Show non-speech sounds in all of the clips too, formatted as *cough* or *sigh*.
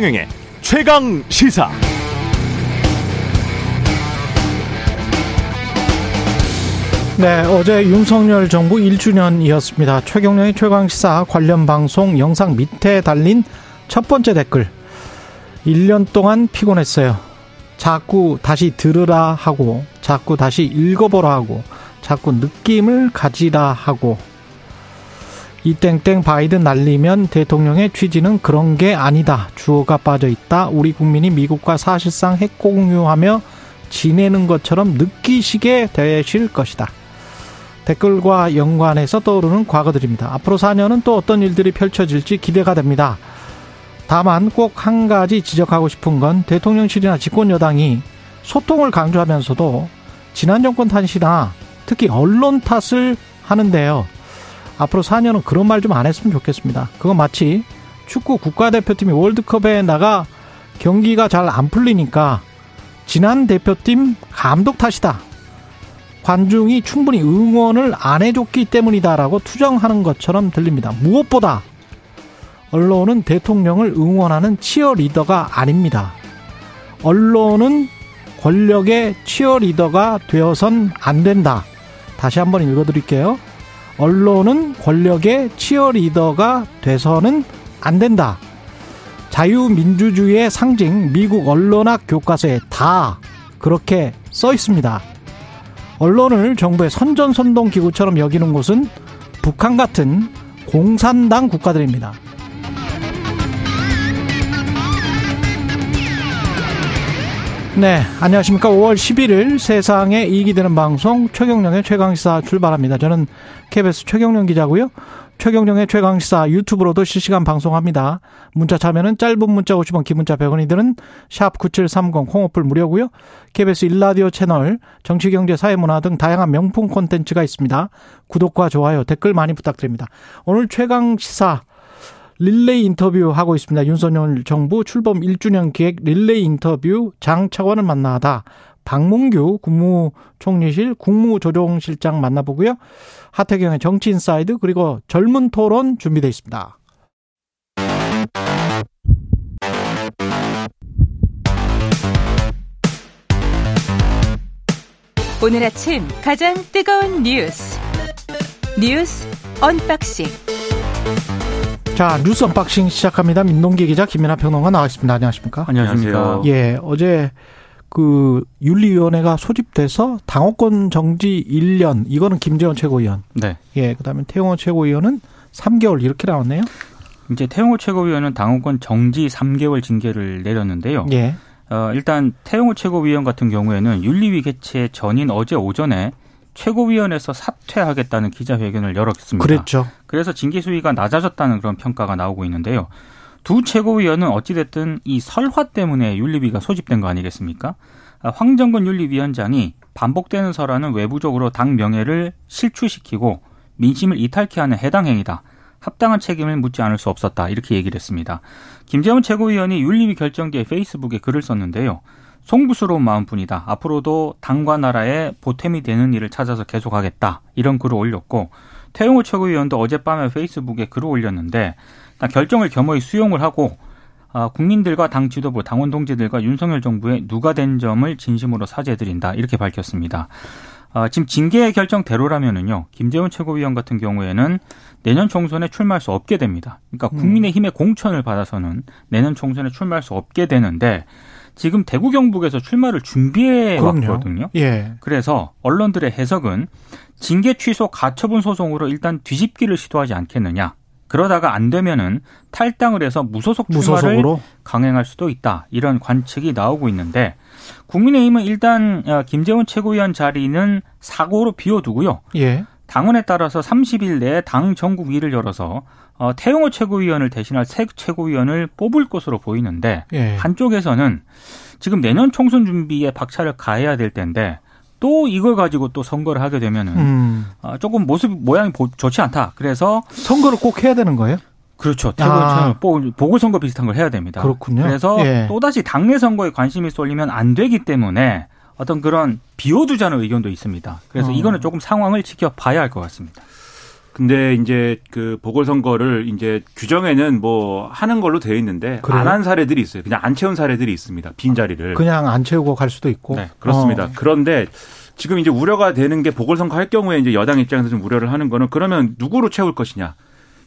최경영의 최강 시사. 네, 어제 윤석열 정부 1주년이었습니다. 최경영의 최강시사 관련 방송 영상 밑에 달린 첫 번째 댓글. 1년 동안 피곤했어요. 자꾸 다시 들으라 하고, 자꾸 다시 읽어보라 하고, 자꾸 느낌을 가지라 하고, 이 땡땡 바이든 날리면 대통령의 취지는 그런 게 아니다. 주어가 빠져 있다. 우리 국민이 미국과 사실상 핵 공유하며 지내는 것처럼 느끼시게 되실 것이다. 댓글과 연관해서 떠오르는 과거들입니다. 앞으로 4년은 또 어떤 일들이 펼쳐질지 기대가 됩니다. 다만 꼭 한 가지 지적하고 싶은 건 대통령실이나 집권 여당이 소통을 강조하면서도 지난 정권 탓이나 특히 언론 탓을 하는데요. 앞으로 4년은 그런 말 좀 안 했으면 좋겠습니다. 그건 마치 축구 국가대표팀이 월드컵에 나가 경기가 잘 안 풀리니까 지난 대표팀 감독 탓이다. 관중이 충분히 응원을 안 해줬기 때문이다라고 투정하는 것처럼 들립니다. 무엇보다 언론은 대통령을 응원하는 치어리더가 아닙니다. 언론은 권력의 치어리더가 되어선 안 된다. 다시 한번 읽어드릴게요. 언론은 권력의 치어리더가 돼서는 안 된다. 자유민주주의의 상징 미국 언론학 교과서에 다 그렇게 써 있습니다. 언론을 정부의 선전선동 기구처럼 여기는 곳은 북한 같은 공산당 국가들입니다. 네, 안녕하십니까. 5월 11일 세상에 이익이 되는 방송 최경령의 최강시사 출발합니다. 저는 KBS 최경령 기자고요. 최경령의 최강시사 유튜브로도 실시간 방송합니다. 문자 참여는 짧은 문자 50원, 긴 문자 100원이 드는 샵9730 콩오플 무료고요. KBS 일라디오 채널 정치, 경제, 사회, 문화 등 다양한 명품 콘텐츠가 있습니다. 구독과 좋아요, 댓글 많이 부탁드립니다. 오늘 최강시사 릴레이 인터뷰 하고 있습니다. 윤석열 정부 출범 1주년 기획 릴레이 인터뷰 장 차관을 만나다 박문규 국무총리실 국무조정실장 만나보고요. 하태경의 정치인사이드 그리고 젊은 토론 준비되어 있습니다. 오늘 아침 가장 뜨거운 뉴스 뉴스 unboxing 자 뉴스 unboxing 시작합니다. 민동기 기자 김민아 평론가 나와 있습니다. 안녕하십니까? 안녕하십니까? 예, 어제 그 윤리위원회가 소집돼서 당원권 정지 1년 이거는 김재원 최고위원. 네. 예, 그다음에 태용호 최고위원은 3개월 이렇게 나왔네요. 이제 태용호 최고위원은 당원권 정지 3개월 징계를 내렸는데요. 예. 어, 일단 태용호 최고위원 같은 경우에는 윤리위 개최 전인 어제 오전에 최고위원회에서 사퇴하겠다는 기자회견을 열었습니다. 그랬죠. 그래서 징계 수위가 낮아졌다는 그런 평가가 나오고 있는데요. 두 최고위원은 어찌됐든 이 설화 때문에 윤리위가 소집된 거 아니겠습니까? 아, 황정근 윤리위원장이 반복되는 설화는 외부적으로 당 명예를 실추시키고 민심을 이탈케 하는 해당 행위다. 합당한 책임을 묻지 않을 수 없었다. 이렇게 얘기를 했습니다. 김재원 최고위원이 윤리위 결정 뒤에 페이스북에 글을 썼는데요. 송구스러운 마음뿐이다. 앞으로도 당과 나라에 보탬이 되는 일을 찾아서 계속하겠다. 이런 글을 올렸고 태용호 최고위원도 어젯밤에 페이스북에 글을 올렸는데 결정을 겸허히 수용을 하고 아, 국민들과 당 지도부, 당원 동지들과 윤석열 정부에 누가 된 점을 진심으로 사죄드린다 이렇게 밝혔습니다. 아, 지금 징계 결정대로라면은요 김재원 최고위원 같은 경우에는 내년 총선에 출마할 수 없게 됩니다. 그러니까 음. 국민의힘의 공천을 받아서는 내년 총선에 출마할 수 없게 되는데 지금 대구 경북에서 출마를 준비해 그럼요. 왔거든요. 예. 그래서 언론들의 해석은 징계 취소 가처분 소송으로 일단 뒤집기를 시도하지 않겠느냐. 그러다가 안 되면은 탈당을 해서 무소속 출마를 무소속으로 강행할 수도 있다. 이런 관측이 나오고 있는데 국민의힘은 일단 어, 김재원 최고위원 자리는 사고로 비워두고요. 예. 당원에 따라서 30일 내에 당 전국위를 열어서 어, 태용호 최고위원을 대신할 새 최고위원을 뽑을 것으로 보이는데 예. 한쪽에서는 지금 내년 총선 준비에 박차를 가해야 될 텐데 또 이걸 가지고 또 선거를 하게 되면은 음. 어, 조금 모습 모양이 보- 좋지 않다. 그래서 선거를 꼭 해야 되는 거예요? 그렇죠. 아. 태고 보궐선거 비슷한 걸 해야 됩니다. 그렇군요. 그래서 예. 또다시 당내 선거에 관심이 쏠리면 안 되기 때문에 어떤 그런 비워두자는 의견도 있습니다. 그래서 어. 이거는 조금 상황을 지켜봐야 할 것 같습니다. 근데 이제 그 보궐선거를 이제 규정에는 뭐 하는 걸로 되어 있는데 안 한 사례들이 있어요. 그냥 안 채운 사례들이 있습니다. 빈 자리를. 그냥 안 채우고 갈 수도 있고. 네, 그렇습니다. 어. 그런데 지금 이제 우려가 되는 게 보궐선거 할 경우에 이제 여당 입장에서 좀 우려를 하는 거는 그러면 누구로 채울 것이냐.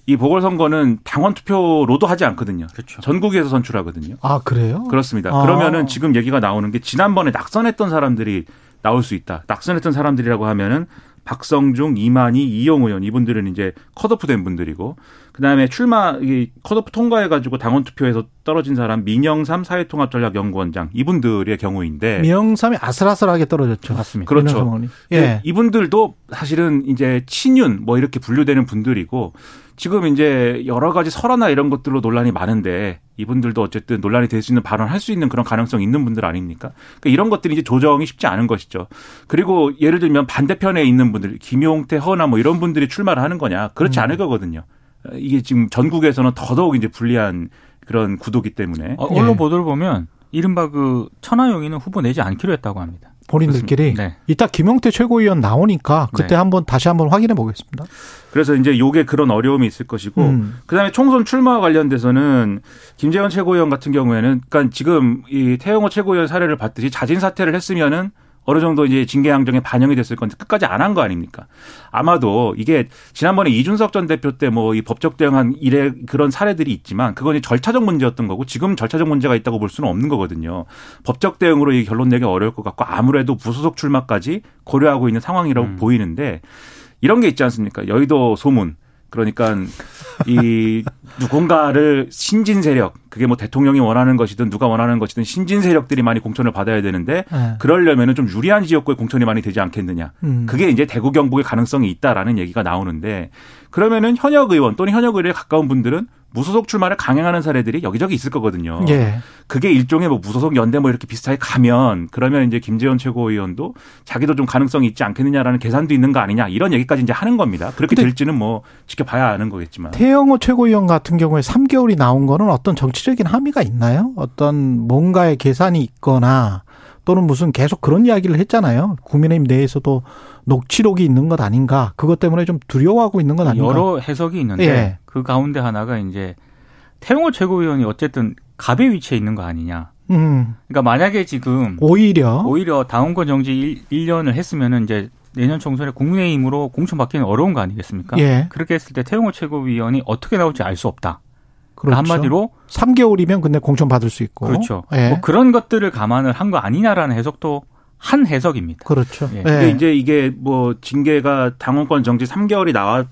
이 보궐선거는 당원 투표로도 하지 않거든요. 그렇죠. 전국에서 선출하거든요. 아 그래요? 그렇습니다. 아. 그러면은 지금 얘기가 나오는 게 지난번에 낙선했던 사람들이 나올 수 있다. 낙선했던 사람들이라고 하면은 박성중, 이만희, 이용 의원 이분들은 이제 컷오프된 분들이고 그다음에 출마 이 컷오프 통과해 가지고 당원 투표에서 떨어진 사람 민영삼 사회통합전략연구원장 이분들의 경우인데 민영삼이 아슬아슬하게 떨어졌죠. 맞습니다. 그렇죠. 예. 이분들도 사실은 이제 친윤 뭐 이렇게 분류되는 분들이고 지금 이제 여러 가지 설화나 이런 것들로 논란이 많은데 이분들도 어쨌든 논란이 될 수 있는 발언할 수 있는 그런 가능성 있는 분들 아닙니까? 그러니까 이런 것들이 이제 조정이 쉽지 않은 것이죠. 그리고 예를 들면 반대편에 있는 분들 김용태, 허나 뭐 이런 분들이 출마를 하는 거냐? 그렇지 음. 않을 거거든요. 이게 지금 전국에서는 더더욱 이제 불리한 그런 구도기 때문에 어, 언론 예. 보도를 보면 이른바 그 천하용인은 후보 내지 않기로 했다고 합니다. 본인들끼리 네. 이따 김용태 최고위원 나오니까 그때 네. 한번 다시 한번 확인해 보겠습니다. 그래서 이제 요게 그런 어려움이 있을 것이고 음. 그다음에 총선 출마와 관련돼서는 김재원 최고위원 같은 경우에는 그러니까 지금 이 태영호 최고위원 사례를 봤듯이 자진 사퇴를 했으면은 어느 정도 이제 징계 양정에 반영이 됐을 건데 끝까지 안 한 거 아닙니까? 아마도 이게 지난번에 이준석 전 대표 때 뭐 이 법적 대응한 이래 그런 사례들이 있지만 그건 절차적 문제였던 거고 지금 절차적 문제가 있다고 볼 수는 없는 거거든요. 법적 대응으로 이 결론 내기 어려울 것 같고 아무래도 무소속 출마까지 고려하고 있는 상황이라고 음. 보이는데 이런 게 있지 않습니까? 여의도 소문. 그러니까 이 누군가를 신진 세력 그게 뭐 대통령이 원하는 것이든 누가 원하는 것이든 신진 세력들이 많이 공천을 받아야 되는데 네. 그러려면은 좀 유리한 지역구에 공천이 많이 되지 않겠느냐. 음. 그게 이제 대구 경북의 가능성이 있다라는 얘기가 나오는데 그러면은 현역 의원 또는 현역 의원에 가까운 분들은 무소속 출마를 강행하는 사례들이 여기저기 있을 거거든요. 예. 그게 일종의 뭐 무소속 연대 뭐 이렇게 비슷하게 가면 그러면 이제 김재원 최고위원도 자기도 좀 가능성이 있지 않겠느냐라는 계산도 있는 거 아니냐 이런 얘기까지 이제 하는 겁니다. 그렇게 될지는 뭐 지켜봐야 아는 거겠지만. 태영호 최고위원 같은 경우에 3개월이 나온 거는 어떤 정치적인 함의가 있나요? 어떤 뭔가의 계산이 있거나 또는 무슨 계속 그런 이야기를 했잖아요. 국민의힘 내에서도 녹취록이 있는 것 아닌가. 그것 때문에 좀 두려워하고 있는 것 아닌가. 여러 해석이 있는데 예. 그 가운데 하나가 이제 태용호 최고위원이 어쨌든 갑의 위치에 있는 거 아니냐. 음. 그러니까 만약에 지금 오히려 오히려 당원권 정지 1, 년을 했으면은 이제 내년 총선에 국민의힘으로 공천 받기는 어려운 거 아니겠습니까? 예. 그렇게 했을 때 태용호 최고위원이 어떻게 나올지 알 수 없다. 그렇죠. 한마디로 3개월이면 근데 공천 받을 수 있고 그렇죠. 예. 뭐 그런 것들을 감안을 한 거 아니냐라는 해석도 한 해석입니다. 그렇죠. 예. 근데 이제 이게 뭐 징계가 당원권 정지 3개월이 나왔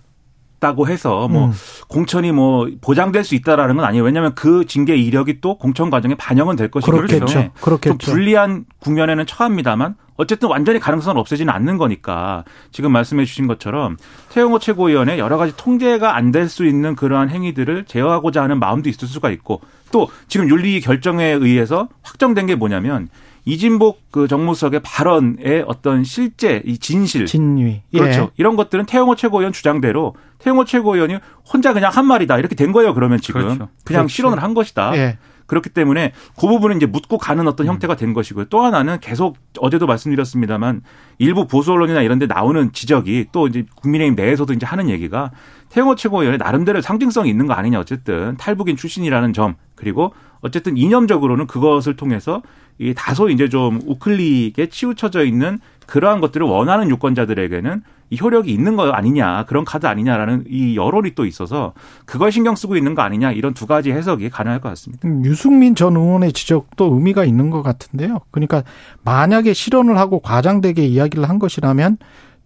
다고 해서 뭐 음. 공천이 뭐 보장될 수 있다라는 건 아니에요. 왜냐하면 그 징계 이력이 또 공천 과정에 반영은 될 것이기 때문에 그렇겠죠. 좀 불리한 국면에는 처합니다만 어쨌든 완전히 가능성은 없어지는 않는 거니까 지금 말씀해 주신 것처럼 태영호 최고위원의 여러 가지 통제가 안 될 수 있는 그러한 행위들을 제어하고자 하는 마음도 있을 수가 있고 또 지금 윤리 결정에 의해서 확정된 게 뭐냐면 이진복 그 정무석의 발언의 어떤 실제 이 진실 진위 그렇죠 예. 이런 것들은 태영호 최고위원 주장대로 태영호 최고위원이 혼자 그냥 한 말이다 이렇게 된 거예요 그러면 지금 그렇죠. 그냥 그렇지. 실언을 한 것이다 예. 그렇기 때문에 그 부분은 이제 묻고 가는 어떤 음. 형태가 된 것이고요. 또 하나는 계속 어제도 말씀드렸습니다만 일부 보수 언론이나 이런 데 나오는 지적이 또 이제 국민의힘 내에서도 이제 하는 얘기가 태영호 최고위원의 나름대로 상징성이 있는 거 아니냐 어쨌든 탈북인 출신이라는 점 그리고 어쨌든 이념적으로는 그것을 통해서 이 다소 이제 좀 우클릭에 치우쳐져 있는 그러한 것들을 원하는 유권자들에게는 이 효력이 있는 거 아니냐 그런 카드 아니냐라는 이 여론이 또 있어서 그걸 신경 쓰고 있는 거 아니냐 이런 두 가지 해석이 가능할 것 같습니다. 음, 유승민 전 의원의 지적도 의미가 있는 것 같은데요. 그러니까 만약에 실언을 하고 과장되게 이야기를 한 것이라면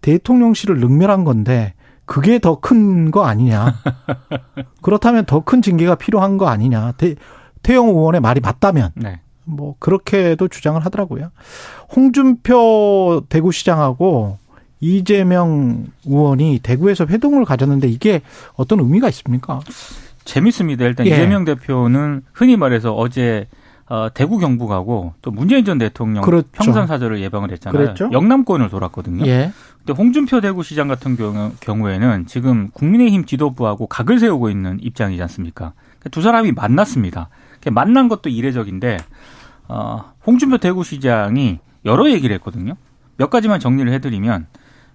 대통령실을 능멸한 건데 그게 더 큰 거 아니냐. *laughs* 그렇다면 더 큰 징계가 필요한 거 아니냐. 태, 태영 의원의 말이 맞다면. 네. 뭐 그렇게도 주장을 하더라고요. 홍준표 대구시장하고 이재명 의원이 대구에서 회동을 가졌는데 이게 어떤 의미가 있습니까? 재밌습니다. 일단 예. 이재명 대표는 흔히 말해서 어제 어, 대구 경북하고 또 문재인 전 대통령 그렇죠. 평산 사절을 예방을 했잖아요. 그랬죠? 영남권을 돌았거든요. 예. 근데 홍준표 대구시장 같은 경우, 경우에는 지금 국민의힘 지도부하고 각을 세우고 있는 입장이지 않습니까? 그러니까 두 사람이 만났습니다. 만난 것도 이례적인데 어, 홍준표 대구시장이 여러 얘기를 했거든요. 몇 가지만 정리를 해드리면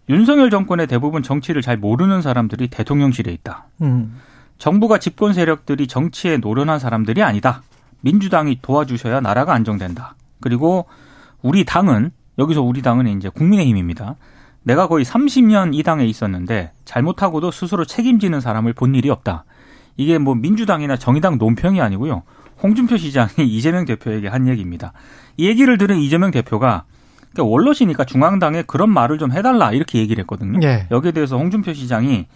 윤석열 정권의 대부분 정치를 잘 모르는 사람들이 대통령실에 있다. 음. 정부가 집권 세력들이 정치에 노련한 사람들이 아니다. 민주당이 도와주셔야 나라가 안정된다. 그리고 우리 당은 여기서 우리 당은 이제 국민의힘입니다. 내가 거의 30년 이 당에 있었는데 잘못하고도 스스로 책임지는 사람을 본 일이 없다. 이게 뭐 민주당이나 정의당 논평이 아니고요. 홍준표 시장이 *laughs* 이재명 대표에게 한 얘기입니다. 이 얘기를 들은 이재명 대표가 그러니까 원로시니까 중앙당에 그런 말을 좀 해달라 이렇게 얘기를 했거든요. 네. 여기에 대해서 홍준표 시장이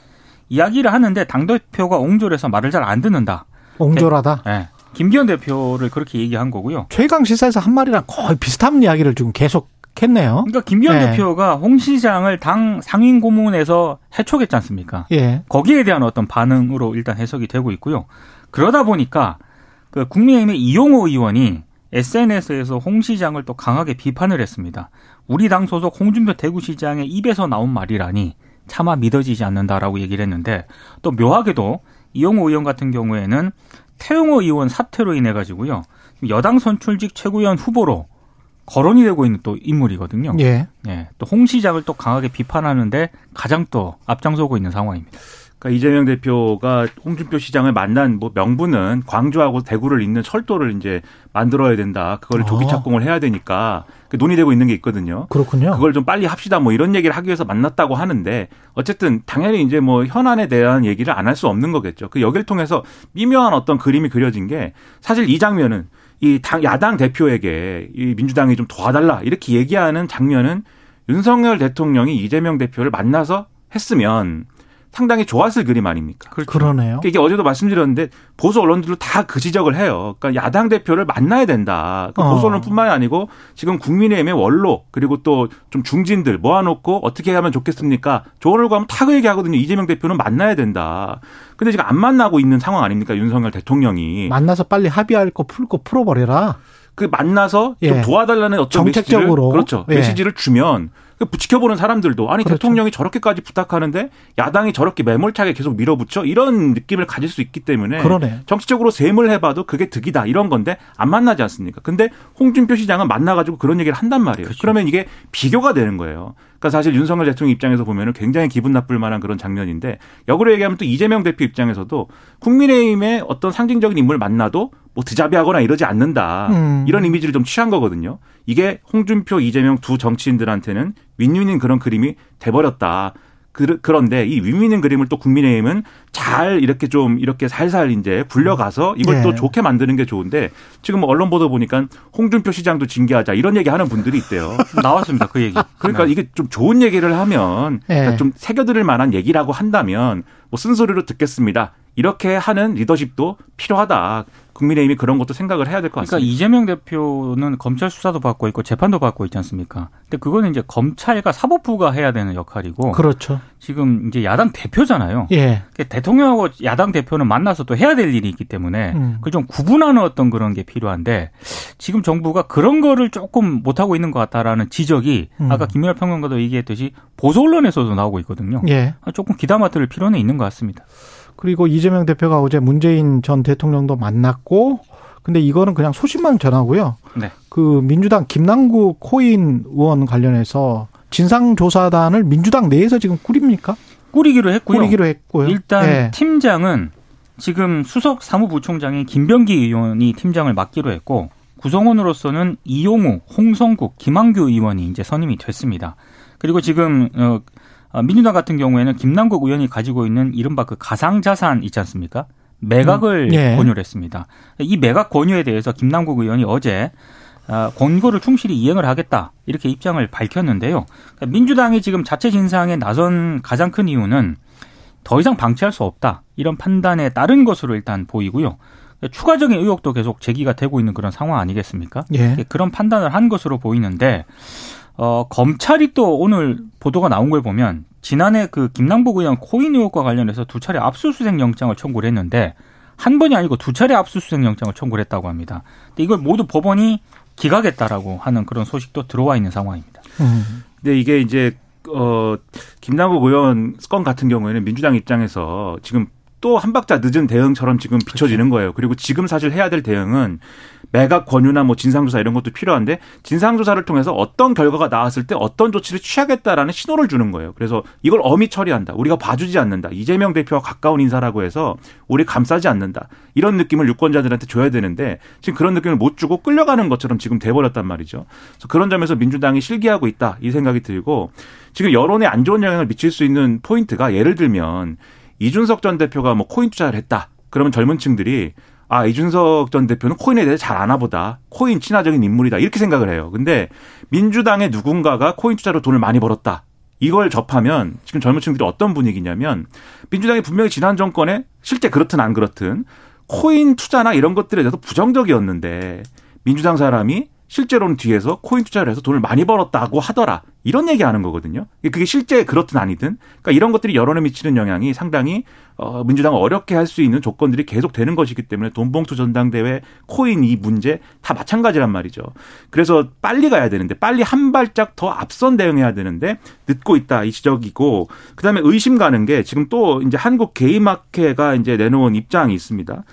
이야기를 하는데 당 대표가 옹졸해서 말을 잘 안 듣는다. 옹졸하다. 네. 김기현 대표를 그렇게 얘기한 거고요. 최강 시사에서 한 말이랑 거의 비슷한 이야기를 지금 계속 했네요. 그러니까 김기현 네. 대표가 홍 시장을 당 상임 고문에서 해촉했지 않습니까? 예. 거기에 대한 어떤 반응으로 일단 해석이 되고 있고요. 그러다 보니까 그 국민의힘의 이용호 의원이 SNS에서 홍 시장을 또 강하게 비판을 했습니다. 우리 당 소속 홍준표 대구시장의 입에서 나온 말이라니 차마 믿어지지 않는다라고 얘기를 했는데 또 묘하게도 이용호 의원 같은 경우에는 태용호 의원 사퇴로 인해 가지고요. 여당 선출직 최고위원 후보로 거론이 되고 있는 또 인물이거든요. 예. 예. 또 홍 시장을 또 강하게 비판하는데 가장 또 앞장서고 있는 상황입니다. 그러니까 이재명 대표가 홍준표 시장을 만난 뭐 명분은 광주하고 대구를 잇는 철도를 이제 만들어야 된다. 그걸 조기 아. 착공을 해야 되니까 논의되고 있는 게 있거든요. 그렇군요. 그걸 좀 빨리 합시다. 뭐 이런 얘기를 하기 위해서 만났다고 하는데 어쨌든 당연히 이제 뭐 현안에 대한 얘기를 안 할 수 없는 거겠죠. 그 여기를 통해서 미묘한 어떤 그림이 그려진 게 사실 이 장면은 이 당, 야당 대표에게 이 민주당이 좀 도와달라 이렇게 얘기하는 장면은 윤석열 대통령이 이재명 대표를 만나서 했으면 상당히 좋았을 그림 아닙니까? 그렇죠. 그러네요. 그러니까 이게 어제도 말씀드렸는데 보수 언론들도 다 그 지적을 해요. 그러니까 야당 대표를 만나야 된다. 그 보수 언론뿐만이 아니고 지금 국민의힘의 원로 그리고 또 좀 중진들 모아놓고 어떻게 하면 좋겠습니까? 조언을 구하면 다그 얘기하거든요. 이재명 대표는 만나야 된다. 근데 지금 안 만나고 있는 상황 아닙니까? 윤석열 대통령이 만나서 빨리 합의할 거풀거 풀어버려라. 그 만나서 좀 예. 도와달라는 어떤 정책적으로 메시지를, 그렇죠 예. 메시지를 주면 그 지켜보는 사람들도 아니 그렇죠. 대통령이 저렇게까지 부탁하는데 야당이 저렇게 매몰차게 계속 밀어붙여 이런 느낌을 가질 수 있기 때문에 그러네. 정치적으로 셈을 해봐도 그게 득이다 이런 건데 안 만나지 않습니까? 근데 홍준표 시장은 만나가지고 그런 얘기를 한단 말이에요. 그렇죠. 그러면 이게 비교가 되는 거예요. 그러니까 사실 윤석열 대통령 입장에서 보면은 굉장히 기분 나쁠 만한 그런 장면인데 역으로 얘기하면 또 이재명 대표 입장에서도 국민의힘의 어떤 상징적인 인물 만나도 뭐 드자비하거나 이러지 않는다. 음. 이런 이미지를 좀 취한 거거든요. 이게 홍준표, 이재명 두 정치인들한테는 윈윈인 그런 그림이 돼버렸다. 그, 그런데 이 윈윈인 그림을 또 국민의힘은 잘 이렇게 좀 이렇게 살살 이제 굴려가서 이걸 네. 또 좋게 만드는 게 좋은데 지금 뭐 언론 보도 보니까 홍준표 시장도 징계하자 이런 얘기 하는 분들이 있대요. *laughs* 나왔습니다. 그 얘기. 그러니까 네. 이게 좀 좋은 얘기를 하면 네. 그러니까 좀 새겨들을 만한 얘기라고 한다면 뭐 쓴소리로 듣겠습니다. 이렇게 하는 리더십도 필요하다. 국민의힘이 그런 것도 생각을 해야 될 것 같습니다. 그러니까 이재명 대표는 검찰 수사도 받고 있고 재판도 받고 있지 않습니까? 근데 그거는 이제 검찰과 사법부가 해야 되는 역할이고 그렇죠. 지금 이제 야당 대표잖아요. 예. 그러니까 대통령하고 야당 대표는 만나서 또 해야 될 일이 있기 때문에 음. 그걸 좀 구분하는 어떤 그런 게 필요한데 지금 정부가 그런 거를 조금 못 하고 있는 것 같다라는 지적이 음. 아까 김민하 평론가도 얘기했듯이 보수 언론에서도 나오고 있거든요. 예. 조금 기다마 들을 필요는 있는 것 같습니다. 그리고 이재명 대표가 어제 문재인 전 대통령도 만났고 근데 이거는 그냥 소식만 전하고요. 네. 그 민주당 김남국 코인 의원 관련해서 진상조사단을 민주당 내에서 지금 꾸립니까? 꾸리기로 했고요. 꾸리기로 했고요. 일단 네. 팀장은 지금 수석 사무부총장인 김병기 의원이 팀장을 맡기로 했고 구성원으로서는 이용우, 홍성국, 김한규 의원이 이제 선임이 됐습니다. 그리고 지금 어 어, 민주당 같은 경우에는 김남국 의원이 가지고 있는 이른바 그 가상자산 있지 않습니까? 매각을 음, 예. 권유를 했습니다. 이 매각 권유에 대해서 김남국 의원이 어제 어, 권고를 충실히 이행을 하겠다 이렇게 입장을 밝혔는데요. 그러니까 민주당이 지금 자체 진상에 나선 가장 큰 이유는 더 이상 방치할 수 없다 이런 판단에 따른 것으로 일단 보이고요. 추가적인 의혹도 계속 제기가 되고 있는 그런 상황 아니겠습니까? 예. 그런 판단을 한 것으로 보이는데 어, 검찰이 또 오늘 보도가 나온 걸 보면 지난해 그 김남복 의원 코인 의혹과 관련해서 두 차례 압수수색 영장을 청구를 했는데 한 번이 아니고 두 차례 압수수색 영장을 청구를 했다고 합니다. 근데 이걸 모두 법원이 기각했다라고 하는 그런 소식도 들어와 있는 상황입니다. 음. 근데 이게 이제 어 김남국 의원 건 같은 경우에는 민주당 입장에서 지금 또 한 박자 늦은 대응처럼 지금 비춰지는 거예요. 그리고 지금 사실 해야 될 대응은 매각 권유나 뭐 진상조사 이런 것도 필요한데 진상조사를 통해서 어떤 결과가 나왔을 때 어떤 조치를 취하겠다라는 신호를 주는 거예요. 그래서 이걸 엄히 처리한다. 우리가 봐주지 않는다. 이재명 대표와 가까운 인사라고 해서 우리 감싸지 않는다. 이런 느낌을 유권자들한테 줘야 되는데 지금 그런 느낌을 못 주고 끌려가는 것처럼 지금 돼버렸단 말이죠. 그래서 그런 점에서 민주당이 실기하고 있다. 이 생각이 들고 지금 여론에 안 좋은 영향을 미칠 수 있는 포인트가 예를 들면 이준석 전 대표가 뭐 코인 투자를 했다. 그러면 젊은 층들이 아, 이준석 전 대표는 코인에 대해 잘 아나 보다. 코인 친화적인 인물이다. 이렇게 생각을 해요. 근데 민주당의 누군가가 코인 투자로 돈을 많이 벌었다. 이걸 접하면 지금 젊은 층들이 어떤 분위기냐면 민주당이 분명히 지난 정권에 실제 그렇든 안 그렇든 코인 투자나 이런 것들에 대해서 부정적이었는데 민주당 사람이 실제로는 뒤에서 코인 투자를 해서 돈을 많이 벌었다고 하더라. 이런 얘기 하는 거거든요. 그게 실제 그렇든 아니든. 그러니까 이런 것들이 여론에 미치는 영향이 상당히 어, 민주당을 어렵게 할 수 있는 조건들이 계속 되는 것이기 때문에 돈봉투 전당대회, 코인 이 문제 다 마찬가지란 말이죠. 그래서 빨리 가야 되는데 빨리 한 발짝 더 앞선 대응해야 되는데 늦고 있다 이 지적이고 그다음에 의심 가는 게 지금 또 이제 한국 게임마켓가 이제 내놓은 입장이 있습니다.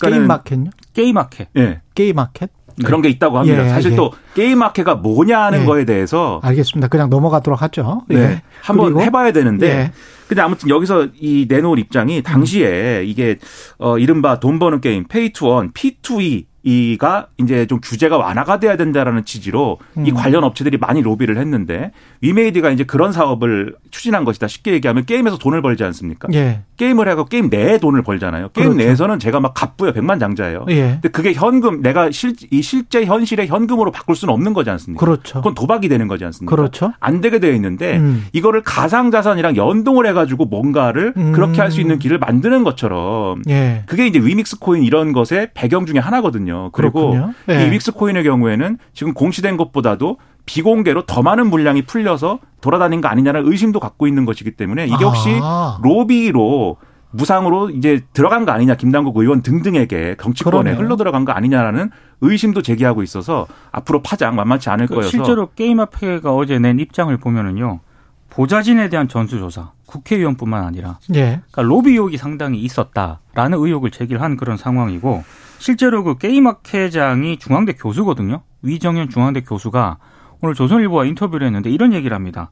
게임마켓요? 게임마켓. 예. 네. 게임마켓? 네. 그런 게 있다고 합니다. 예, 사실 예. 또 게임 마켓가 뭐냐 하는 예. 거에 대해서 알겠습니다. 그냥 넘어가도록 하죠. 네. 예. 한번 해봐야 되는데. 예. 근데 아무튼 여기서 이 내놓은 입장이 당시에 이게 어 이른바 돈 버는 게임 play to earn P2E 이가 이제 좀 규제가 완화가 돼야 된다라는 취지로 음. 이 관련 업체들이 많이 로비를 했는데 위메이드가 이제 그런 사업을 추진한 것이다. 쉽게 얘기하면 게임에서 돈을 벌지 않습니까? 예. 게임을 해고 게임 내에 돈을 벌잖아요. 게임 그렇죠. 내에서는 제가 막 갑부요 백만 장자예요. 예. 근데 그게 현금 내가 실, 이 실제 현실의 현금으로 바꿀 수는 없는 거지 않습니까? 그렇죠. 그건 도박이 되는 거지 않습니까? 그렇죠. 안 되게 되어 있는데 음. 이거를 가상 자산이랑 연동을 해 가지고 뭔가를 음. 그렇게 할 수 있는 길을 만드는 것처럼 예. 그게 이제 위믹스 코인 이런 것의 배경 중에 하나거든요. 있거든요. 그리고 네. 이 윅스 코인의 경우에는 지금 공시된 것보다도 비공개로 더 많은 물량이 풀려서 돌아다닌 거 아니냐는 의심도 갖고 있는 것이기 때문에 이게 혹시 아. 로비로 무상으로 이제 들어간 거 아니냐 김남국 의원 등등에게 정치권에 그러네요. 흘러 들어간 거 아니냐라는 의심도 제기하고 있어서 앞으로 파장 만만치 않을 그 거여서 실제로 게임협회가 어제 낸 입장을 보면은요 보좌진에 대한 전수조사 국회의원뿐만 아니라 예. 그러니까 로비 의혹이 상당히 있었다라는 의혹을 제기한 그런 상황이고 실제로 그 게임학회장이 중앙대 교수거든요. 위정현 중앙대 교수가 오늘 조선일보와 인터뷰를 했는데 이런 얘기를 합니다.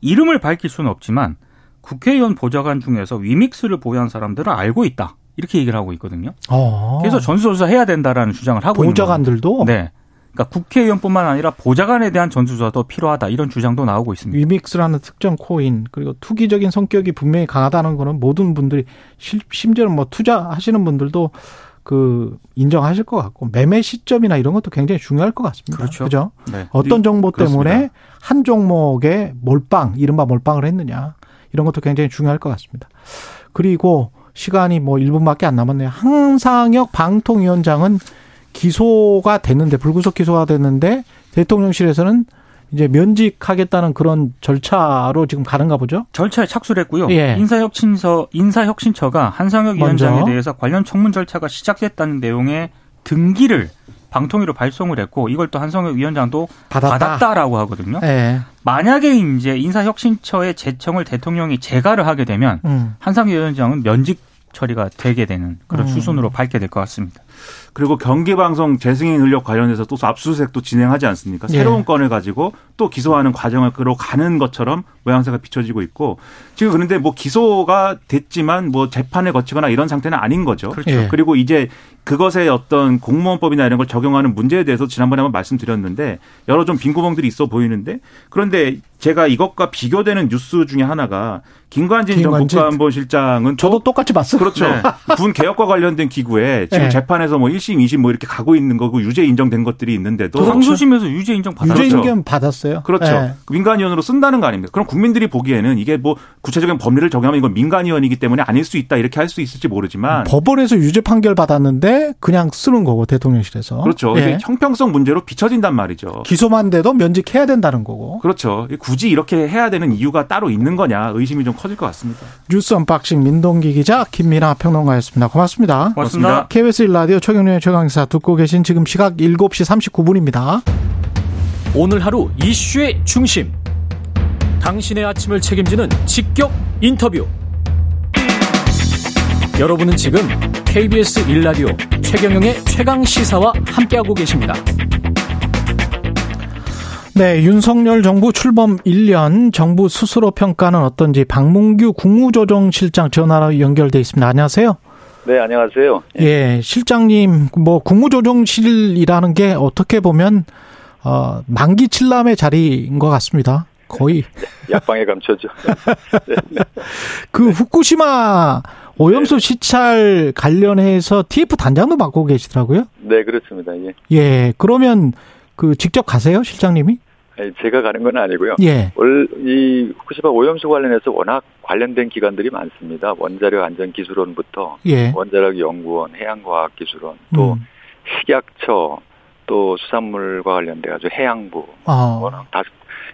이름을 밝힐 수는 없지만 국회의원 보좌관 중에서 위믹스를 보유한 사람들은 알고 있다. 이렇게 얘기를 하고 있거든요. 어. 그래서 전수조사 해야 된다라는 주장을 하고 보좌관들도? 있는 네. 그러니까 국회의원뿐만 아니라 보좌관에 대한 전수조사도 필요하다 이런 주장도 나오고 있습니다. 위믹스라는 특정 코인 그리고 투기적인 성격이 분명히 강하다는 거는 모든 분들이 심지어는 뭐 투자하시는 분들도 그 인정하실 것 같고 매매 시점이나 이런 것도 굉장히 중요할 것 같습니다. 그렇죠. 그죠? 네. 어떤 정보 때문에 그렇습니다. 한 종목에 몰빵, 이른바 몰빵을 했느냐 이런 것도 굉장히 중요할 것 같습니다. 그리고 시간이 뭐 1분밖에 안 남았네요. 항상혁 방통위원장은 기소가 됐는데 불구속 기소가 됐는데 대통령실에서는 이제 면직하겠다는 그런 절차로 지금 가는가 보죠? 절차에 착수를 했고요. 예. 인사혁신서 인사혁신처가 한상혁 위원장에 대해서 관련 청문 절차가 시작됐다는 내용의 등기를 방통위로 발송을 했고 이걸 또 한성혁 위원장도 받았다. 받았다 라고 하거든요. 예. 만약에 이제 인사혁신처의 제청을 대통령이 재가를 하게 되면 음. 한상혁 위원장은 면직 처리가 되게 되는 그런 음. 수순으로 밟게 될 것 같습니다. 그리고 경기방송 재승인 의혹 관련해서 또 압수수색도 진행하지 않습니까? 예. 새로운 건을 가지고 또 기소하는 과정을 그로 가는 것처럼 모양새가 비춰지고 있고 지금 그런데 뭐 기소가 됐지만 뭐 재판을 거치거나 이런 상태는 아닌 거죠. 그렇죠. 예. 그리고 이제 그것의 어떤 공무원법이나 이런 걸 적용하는 문제에 대해서 지난번에 한번 말씀드렸는데 여러 좀 빈구멍들이 있어 보이는데 그런데 제가 이것과 비교되는 뉴스 중에 하나가 김관진, 김관진. 전 국가안보실장은 저도 똑같이 봤어요. 그렇죠. 네. 군 개혁과 관련된 기구에 지금 네. 재판에서 뭐 1심, 2심 뭐 이렇게 가고 있는 거고 유죄 인정된 것들이 있는데도 항소심에서 유죄 인정 받았죠. 유죄 인정 받았어요. 그렇죠. 네. 민간위원으로 쓴다는 거 아닙니까? 그럼 국민들이 보기에는 이게 뭐 구체적인 법리를 적용하면 이건 민간위원이기 때문에 아닐 수 있다 이렇게 할 수 있을지 모르지만 법원에서 유죄 판결 받았는데 그냥 쓰는 거고 대통령실에서 그렇죠. 이게 예. 형평성 문제로 비춰진단 말이죠. 기소만 돼도 면직해야 된다는 거고 그렇죠. 굳이 이렇게 해야 되는 이유가 따로 있는 거냐 의심이 좀 커질 것 같습니다. 뉴스 unboxing 민동기 기자 김민아 평론가였습니다. 고맙습니다. 고맙습니다. KBS 1라디오 최경영의 최강시사 듣고 계신 지금 시각 7시 39분입니다. 오늘 하루 이슈의 중심. 당신의 아침을 책임지는 직격 인터뷰. 여러분은 지금 KBS 1라디오 최경영의 최강 시사와 함께하고 계십니다. 네, 윤석열 정부 출범 1년 정부 스스로 평가는 어떤지 박문규 국무조정실장 전화로 연결돼 있습니다. 안녕하세요. 네, 안녕하세요. 예, 예 실장님, 뭐 국무조정실이라는 게 어떻게 보면 어, 만기 칠남의 자리인 것 같습니다. 거의 *laughs* 약방에 감춰죠. *laughs* 네, 네. 그 후쿠시마 오염수 네. 시찰 관련해서 TF 단장도 맡고 계시더라고요. 네, 그렇습니다. 예. 예, 그러면 그 직접 가세요, 실장님이? 제가 가는 건 아니고요. 예. 이 후쿠시마 오염수 관련해서 워낙 관련된 기관들이 많습니다. 원자력 안전 기술원부터 예. 원자력 연구원, 해양과학 기술원, 또 음. 식약처, 또 수산물과 관련돼 가지고 해양부, 아. 워낙 다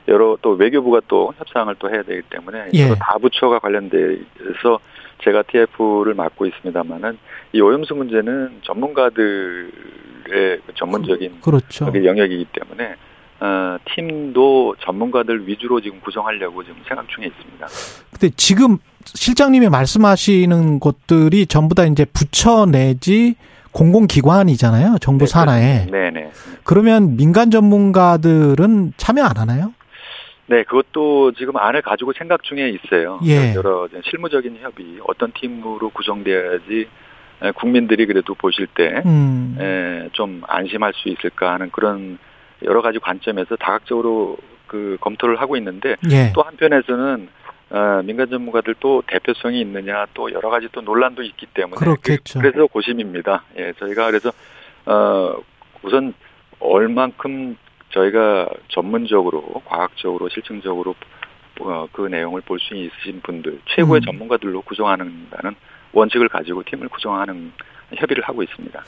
여러 또 외교부가 또 협상을 또 해야 되기 때문에 예. 다 부처가 관련돼서 제가 TF를 맡고 있습니다만은 이 오염수 문제는 전문가들의 전문적인 그, 그렇죠. 영역이기 때문에 어, 팀도 전문가들 위주로 지금 구성하려고 지금 생각 중에 있습니다. 근데 지금 실장님이 말씀하시는 것들이 전부 다 이제 부처 내지 공공기관이잖아요. 정부 네, 산하에. 네네. 네. 그러면 민간 전문가들은 참여 안 하나요? 네, 그것도 지금 안을 가지고 생각 중에 있어요. 예. 여러 실무적인 협의, 어떤 팀으로 구성돼야지 국민들이 그래도 보실 때좀 음. 안심할 수 있을까 하는 그런 여러 가지 관점에서 다각적으로 그 검토를 하고 있는데 예. 또 한편에서는 어, 민간 전문가들 또 대표성이 있느냐 또 여러 가지 또 논란도 있기 때문에 그렇겠죠. 그래서 고심입니다. 예, 저희가 그래서 어 우선 얼만큼 저희가 전문적으로 과학적으로 실증적으로 어, 그 내용을 볼 수 있으신 분들 최고의 음. 전문가들로 구성하는다는 원칙을 가지고 팀을 구성하는 협의를 하고 있습니다.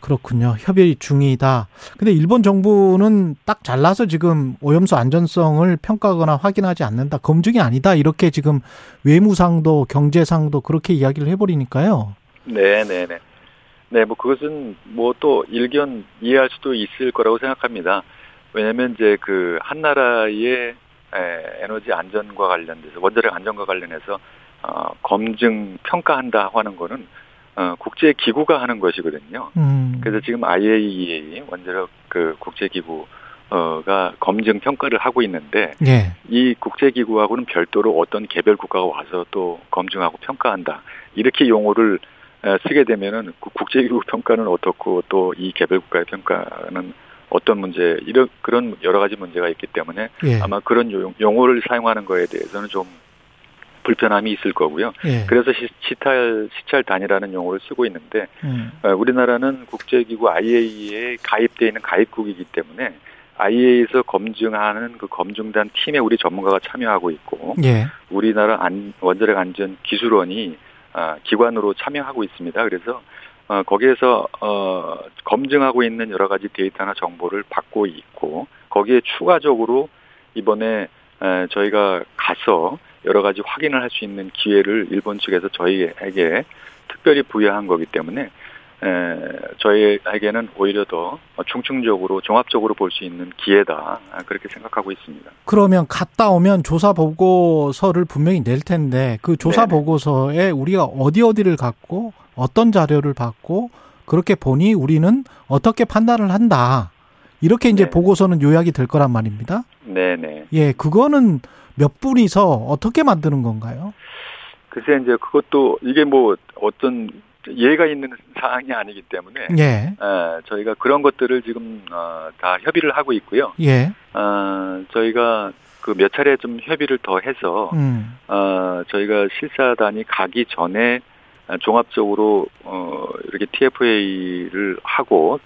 그렇군요. 협의 중이다. 근데 일본 정부는 딱 잘라서 지금 오염수 안전성을 평가하거나 확인하지 않는다. 검증이 아니다. 이렇게 지금 외무상도 경제상도 그렇게 이야기를 해버리니까요. 네, 네, 네. 네, 뭐 그것은 뭐 또 일견 이해할 수도 있을 거라고 생각합니다. 왜냐하면 이제 그 한 나라의 에너지 안전과 관련돼서 원자력 안전과 관련해서 어, 검증 평가한다 하는 거는 어, 국제 기구가 하는 것이거든요. 음. 그래서 지금 IAEA 원자력 그 국제 기구 어가 검증 평가를 하고 있는데 예. 이 국제 기구하고는 별도로 어떤 개별 국가가 와서 또 검증하고 평가한다 이렇게 용어를 쓰게 되면은 그 국제 기구 *laughs* 평가는 어떻고 또 이 개별 국가의 평가는 어떤 문제 이런 그런 여러 가지 문제가 있기 때문에 예. 아마 그런 용어를 사용하는 거에 대해서는 좀 불편함이 있을 거고요. 예. 그래서 시찰 시찰 단이라는 용어를 쓰고 있는데 음. 우리나라는 국제기구 IAEA에 가입돼 있는 가입국이기 때문에 IAEA에서 검증하는 그 검증단 팀에 우리 전문가가 참여하고 있고 예. 우리나라 안, 원자력 안전 기술원이 아, 기관으로 참여하고 있습니다. 그래서 어, 거기에서 어, 검증하고 있는 여러 가지 데이터나 정보를 받고 있고 거기에 추가적으로 이번에 에, 저희가 가서 여러 가지 확인을 할 수 있는 기회를 일본 측에서 저희에게 특별히 부여한 거기 때문에 에, 저희에게는 오히려 더 중층적으로 종합적으로 볼 수 있는 기회다 그렇게 생각하고 있습니다. 그러면 갔다 오면 조사 보고서를 분명히 낼 텐데 그 조사 네 보고서에 우리가 어디 어디를 갖고 어떤 자료를 받고 그렇게 보니 우리는 어떻게 판단을 한다. 이렇게 이제 네 보고서는 요약이 될 거란 말입니다. 네네. 예, 그거는 몇 분이서 어떻게 만드는 건가요? 글쎄 이제 그것도 이게 뭐 어떤 예가 있는 사항이 아니기 때문에 예. 어, 저희가 그런 것들을 지금 어, 다 협의를 하고 있고요. 예. 어, 저희가 그 몇 차례 좀 협의를 더 해서 음. 어, 저희가 실사단이 가기 전에 종합적으로 어, 이렇게 TFA를 하고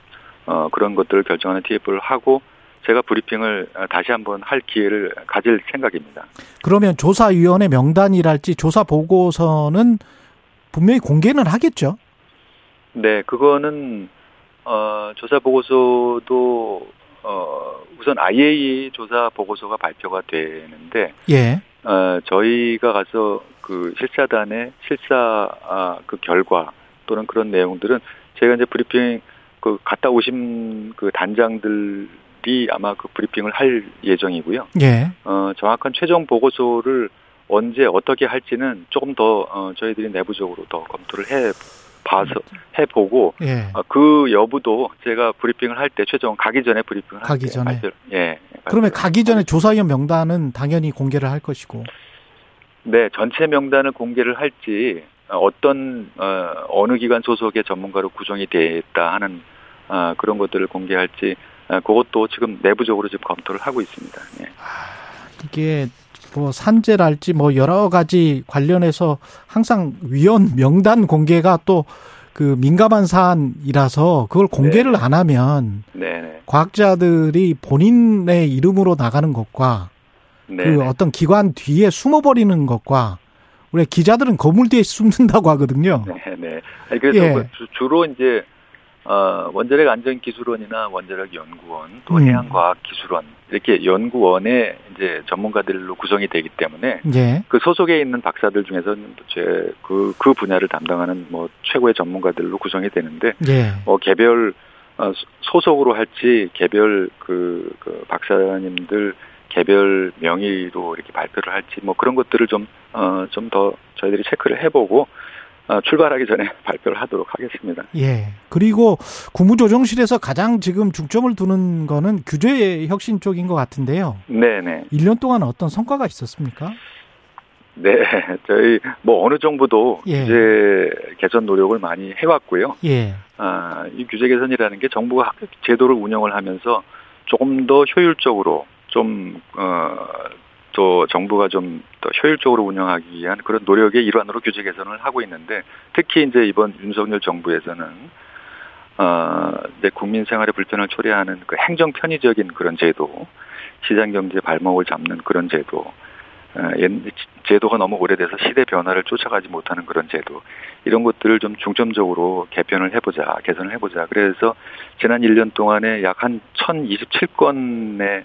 어, 그런 것들을 결정하는 TF를 하고 제가 브리핑을 다시 한번 할 기회를 가질 생각입니다. 그러면 조사위원회 명단이랄지 조사 보고서는 분명히 공개는 하겠죠? 네, 그거는 어, 조사 보고서도 어, 우선 IAEA 조사 보고서가 발표가 되는데 예. 어, 저희가 가서 그 실사단의 실사 아, 그 결과 또는 그런 내용들은 제가 이제 브리핑 그 갔다 오신 그 단장들 이 아마 그 브리핑을 할 예정이고요. 예. 어, 정확한 최종 보고서를 언제 어떻게 할지는 조금 더 어, 저희들이 내부적으로 더 검토를 해 봐서 해보고 예. 어, 그 여부도 제가 브리핑을 할 때 최종 가기 전에 브리핑을 가기 할 때 전에? 발표를, 예. 그러면 가기 전에. 조사위원 명단은 당연히 공개를 할 것이고. 네 전체 명단을 공개를 할지 어, 어떤 어, 어느 기관 소속의 전문가로 구성이 됐다 하는 어, 그런 것들을 공개할지 어, 그것도 지금 내부적으로 지금 검토를 하고 있습니다. 예. 이게 뭐 산재랄지 뭐 여러 가지 관련해서 항상 위원 명단 공개가 또 그 민감한 사안이라서 그걸 공개를 네. 안 하면 네, 네, 과학자들이 본인의 이름으로 나가는 것과 네. 그 어떤 기관 뒤에 숨어버리는 것과 우리 기자들은 건물 뒤에 숨는다고 하거든요. 네, 네. 그래서 예. 뭐 주, 주로 이제 어, 원자력 안전기술원이나 원자력 연구원 또 음. 해양과학기술원 이렇게 연구원의 이제 전문가들로 구성이 되기 때문에 예. 그 소속에 있는 박사들 중에서는 제그 그 분야를 담당하는 뭐 최고의 전문가들로 구성이 되는데 예. 뭐 개별 어, 소- 소속으로 할지 개별 그, 그 박사님들 개별 명의로 이렇게 발표를 할지 뭐 그런 것들을 좀 어 좀 더 저희들이 체크를 해보고 어, 출발하기 전에 *laughs* 발표를 하도록 하겠습니다. 예. 그리고 국무조정실에서 가장 지금 중점을 두는 거는 규제 혁신 쪽인 것 같은데요. 네네. 1년 동안 어떤 성과가 있었습니까? 네, *laughs* 저희 뭐 어느 정부도 예. 규제 개선 노력을 많이 해왔고요. 예. 아, 이 규제 개선이라는 게 정부가 제도를 운영을 하면서 조금 더 효율적으로 좀, 어, 또 정부가 좀 더 효율적으로 운영하기 위한 그런 노력의 일환으로 규제 개선을 하고 있는데 특히 이제 이번 윤석열 정부에서는 어, 이제 국민 생활의 불편을 초래하는 그 행정 편의적인 그런 제도, 시장 경제 발목을 잡는 그런 제도, 어, 옛- 제도가 너무 오래돼서 시대 변화를 쫓아가지 못하는 그런 제도, 이런 것들을 좀 중점적으로 개편을 해보자, 개선을 해보자. 그래서 지난 1년 동안에 약 한 1027건의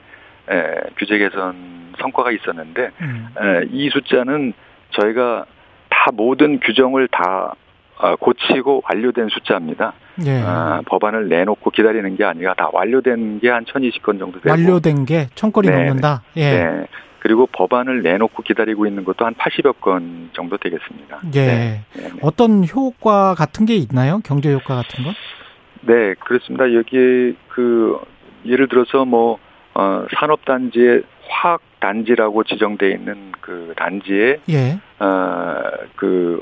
에, 규제 개선 성과가 있었는데 음. 에, 이 숫자는 저희가 다 모든 규정을 다 어, 고치고 완료된 숫자입니다. 예. 아, 법안을 내놓고 기다리는 게 아니라 다 완료된 게 한 1020건 정도 되고 완료된 게 천건이 네, 넘는다. 예. 네. 그리고 법안을 내놓고 기다리고 있는 것도 한 80여 건 정도 되겠습니다. 예. 네, 네, 네. 어떤 효과 같은 게 있나요? 경제 효과 같은 거? 네, 그렇습니다. 여기 그 예를 들어서 뭐 어, 산업단지의 화학 단지라고 지정돼 있는 그 단지에 예. 어 그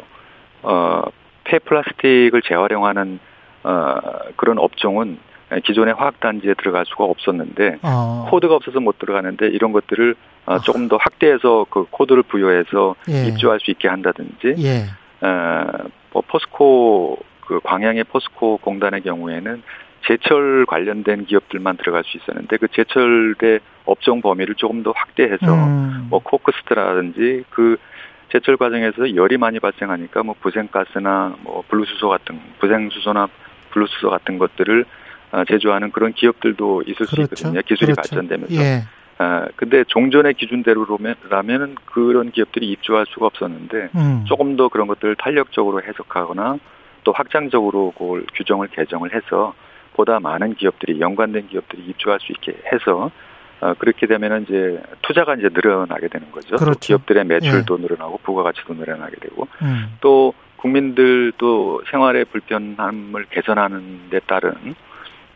어, 폐플라스틱을 재활용하는 어, 그런 업종은 기존의 화학 단지에 들어갈 수가 없었는데 어. 코드가 없어서 못 들어가는데 이런 것들을 어, 조금 더 확대해서 그 코드를 부여해서 예. 입주할 수 있게 한다든지 예. 어, 뭐 포스코 그 광양의 포스코 공단의 경우에는 제철 관련된 기업들만 들어갈 수 있었는데 그 제철의 업종 범위를 조금 더 확대해서 음. 뭐 코크스라든지 그 제철 과정에서 열이 많이 발생하니까 뭐 부생가스나 뭐 blue수소 같은 부생수소나 blue수소 같은 것들을 어, 제조하는 그런 기업들도 있을 수 그렇죠. 있거든요. 기술이 그렇죠. 발전되면서. 예. 아, 근데 종전의 기준대로라면 그런 기업들이 입주할 수가 없었는데 음. 조금 더 그런 것들을 탄력적으로 해석하거나 또 확장적으로 그걸 규정을 개정을 해서 보다 많은 기업들이 연관된 기업들이 입주할 수 있게 해서 어, 그렇게 되면은 이제 투자가 이제 늘어나게 되는 거죠. 또 그렇죠. 기업들의 매출도 늘어나고 부가가치도 늘어나게 되고 음. 또 국민들도 생활의 불편함을 개선하는 데 따른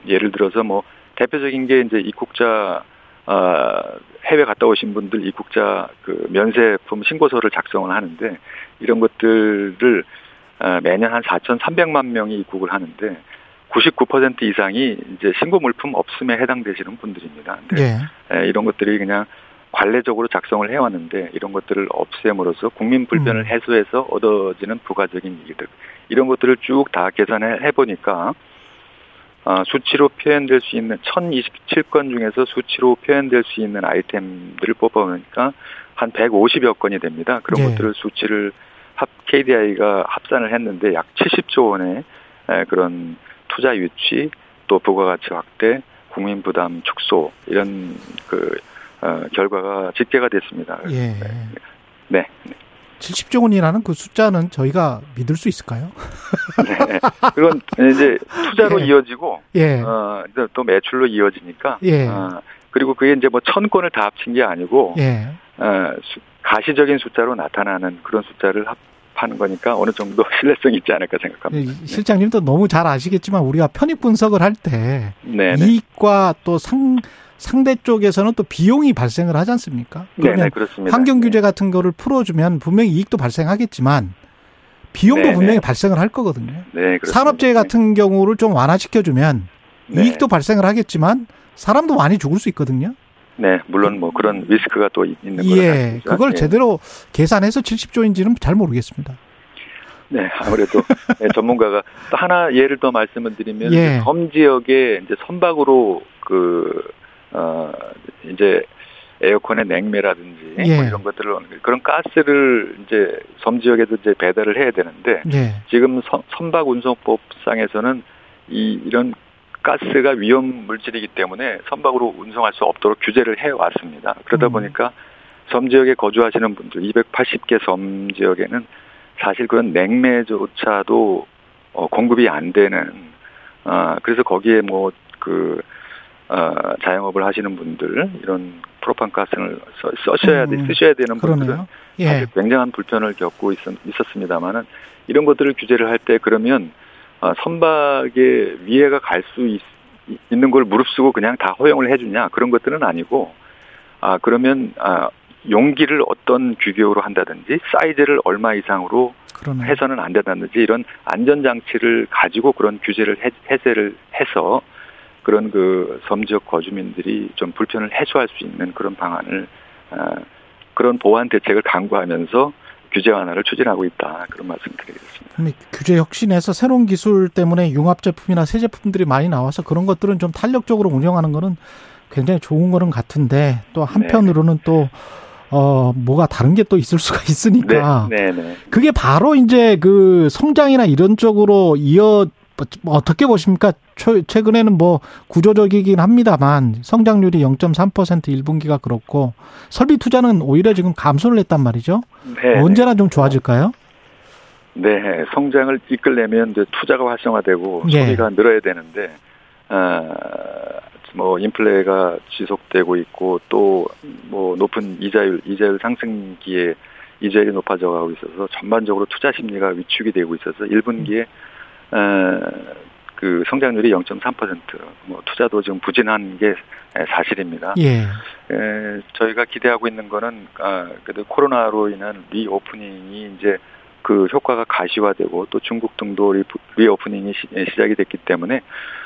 예를 들어서 뭐 대표적인 게 이제 입국자 어, 해외 갔다 오신 분들 입국자 그 면세품 신고서를 작성을 하는데 이런 것들을 어, 매년 한 4,300만 명이 입국을 하는데 99% 이상이 이제 신고 물품 없음에 해당되시는 분들입니다. 근데 예. 에, 이런 것들이 그냥 관례적으로 작성을 해왔는데 이런 것들을 없앰으로써 국민 불편을 음. 해소해서 얻어지는 부가적인 이익들 이런 것들을 쭉 다 계산해 해보니까 아, 수치로 표현될 수 있는 1027건 중에서 수치로 표현될 수 있는 아이템들을 뽑아보니까 한 150여 건이 됩니다. 그런 예. 것들을 수치를 합 KDI가 합산을 했는데 약 70조 원의 에, 그런 투자 유치 또 부가가치 확대 국민 부담 축소 이런 그 어, 결과가 집계가 됐습니다. 예. 네. 70조 원이라는 그 숫자는 저희가 믿을 수 있을까요? *laughs* 네. 그건 이제 투자로 *laughs* 예. 이어지고 예. 어, 또 매출로 이어지니까 예. 어, 그리고 그게 이제 뭐 천 건을 다 합친 게 아니고 예. 어, 수- 가시적인 숫자로 나타나는 그런 숫자를 합 하는 거니까 어느 정도 *laughs* 신뢰성이 있지 않을까 생각합니다. 네, 실장님도 너무 잘 아시겠지만 우리가 편입 분석을 할때 네, 네. 이익과 또 상, 상대 쪽에서는 또 비용이 발생을 하지 않습니까? 그러면 네네, 그렇습니다. 환경 규제 같은 거를 풀어주면 분명히 이익도 발생하겠지만 비용도 네네. 분명히 발생을 할 거거든요. 네, 산업재해 같은 경우를 좀 완화시켜주면 네. 이익도 발생을 하겠지만 사람도 많이 죽을 수 있거든요. 네, 물론 뭐 그런 리스크가 또 있는 거죠. 예, 그걸 예. 제대로 계산해서 70조인지는 잘 모르겠습니다. 네, 아무래도 *laughs* 네, 전문가가 또 하나 예를 더 말씀을 드리면 예. 섬 지역에 이제 선박으로 그 어, 이제 에어컨의 냉매라든지 예. 뭐 이런 것들을 그런 가스를 이제 섬 지역에도 이제 배달을 해야 되는데 예. 지금 선, 선박 운송법상에서는 이 이런 가스가 위험 물질이기 때문에 선박으로 운송할 수 없도록 규제를 해 왔습니다. 그러다 음. 보니까 섬 지역에 거주하시는 분들 280개 섬 지역에는 사실 그런 냉매조차도 어, 공급이 안 되는 어, 그래서 거기에 뭐그 어, 자영업을 하시는 분들 이런 프로판 가스를 써, 써셔야 돼, 음, 쓰셔야 되는 분들은 예. 사실 굉장한 불편을 겪고 있었, 있었습니다만은 이런 것들을 규제를 할 때 그러면 어, 선박에 위해가 갈 수 있는 걸 무릅쓰고 그냥 다 허용을 해주냐 그런 것들은 아니고 아 그러면 아 용기를 어떤 규격으로 한다든지 사이즈를 얼마 이상으로 그러네. 해서는 안 된다든지 이런 안전 장치를 가지고 그런 규제를 해, 해제를 해서 그런 그 섬지역 거주민들이 좀 불편을 해소할 수 있는 그런 방안을 어, 그런 보완 대책을 강구하면서 규제 완화를 추진하고 있다 그런 말씀드리겠습니다. 규제 혁신에서 새로운 기술 때문에 융합 제품이나 새 제품들이 많이 나와서 그런 것들은 좀 탄력적으로 운영하는 거는 굉장히 좋은 거는 같은데 또 한편으로는 또 어, 뭐가 다른 게 또 있을 수가 있으니까. 네, 네, 네. 그게 바로 이제 그 성장이나 이런 쪽으로 이어 뭐 어떻게 보십니까? 최근에는 뭐 구조적이긴 합니다만 성장률이 0.3% 1분기가 그렇고 설비 투자는 오히려 지금 감소를 했단 말이죠. 네. 언제나 좀 좋아질까요? 네, 성장을 이끌려면 이제 투자가 활성화되고 네. 소비가 늘어야 되는데 어, 뭐 인플레가 지속되고 있고 또 뭐 높은 이자율 이자율 상승기에 이자율이 높아져 가고 있어서 전반적으로 투자 심리가 위축이 되고 있어서 1분기에 그 성장률이 0.3%뭐 투자도 지금 부진한 게 사실입니다. 예. 에, 저희가 기대하고 있는 거는 아, 그래도 코로나로 인한 reopening이 이제 그 효과가 가시화되고 또 중국 등도 리, reopening이 시, 작이 됐기 때문에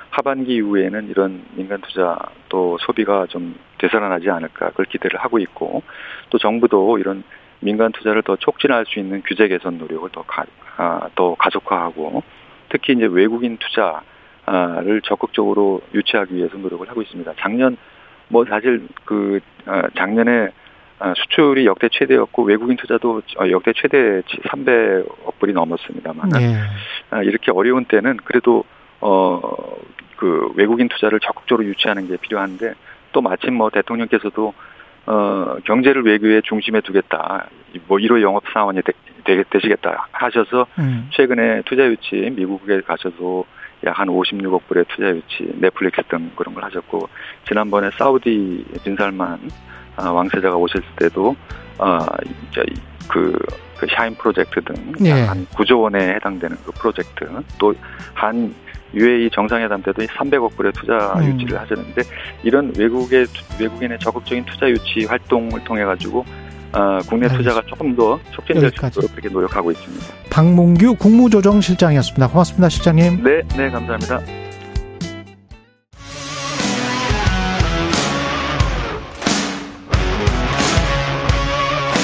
하반기 이후에는 이런 민간 투자 또 소비가 좀 되살아나지 않을까 그걸 기대를 하고 있고 또 정부도 이런 민간 투자를 더 촉진할 수 있는 규제 개선 노력을 더, 가, 아, 더 가속화하고 특히 이제 외국인 투자를 적극적으로 유치하기 위해서 노력을 하고 있습니다. 작년 뭐 사실 그 어, 작년에 어, 수출이 역대 최대였고 외국인 투자도 어, 역대 최대 300억 불이 넘었습니다만 네. 이렇게 어려운 때는 그래도 어 그 외국인 투자를 적극적으로 유치하는 게 필요한데 또 마침 뭐 대통령께서도 어 경제를 외교의 중심에 두겠다 뭐 1호 영업 사원이 되, 되시겠다 하셔서 음. 최근에 투자 유치 미국에 가셔서 약 한 56억 불의 투자 유치 넷플릭스 등 그런 걸 하셨고 지난번에 사우디 빈살만 아, 왕세자가 오셨을 때도 어 이제 그, 그 샤인 프로젝트 등한 예. 9조 원에 해당되는 그 프로젝트 또 한 UAE 정상회담 때도 300억 불의 투자 음. 유치를 하셨는데 이런 외국의 외국인의 적극적인 투자 유치 활동을 통해 가지고 어, 국내 투자가 조금 더 촉진될 수 있도록 그렇게 노력하고 있습니다. 박문규 국무조정실장이었습니다. 고맙습니다, 실장님. 네, 네, 감사합니다.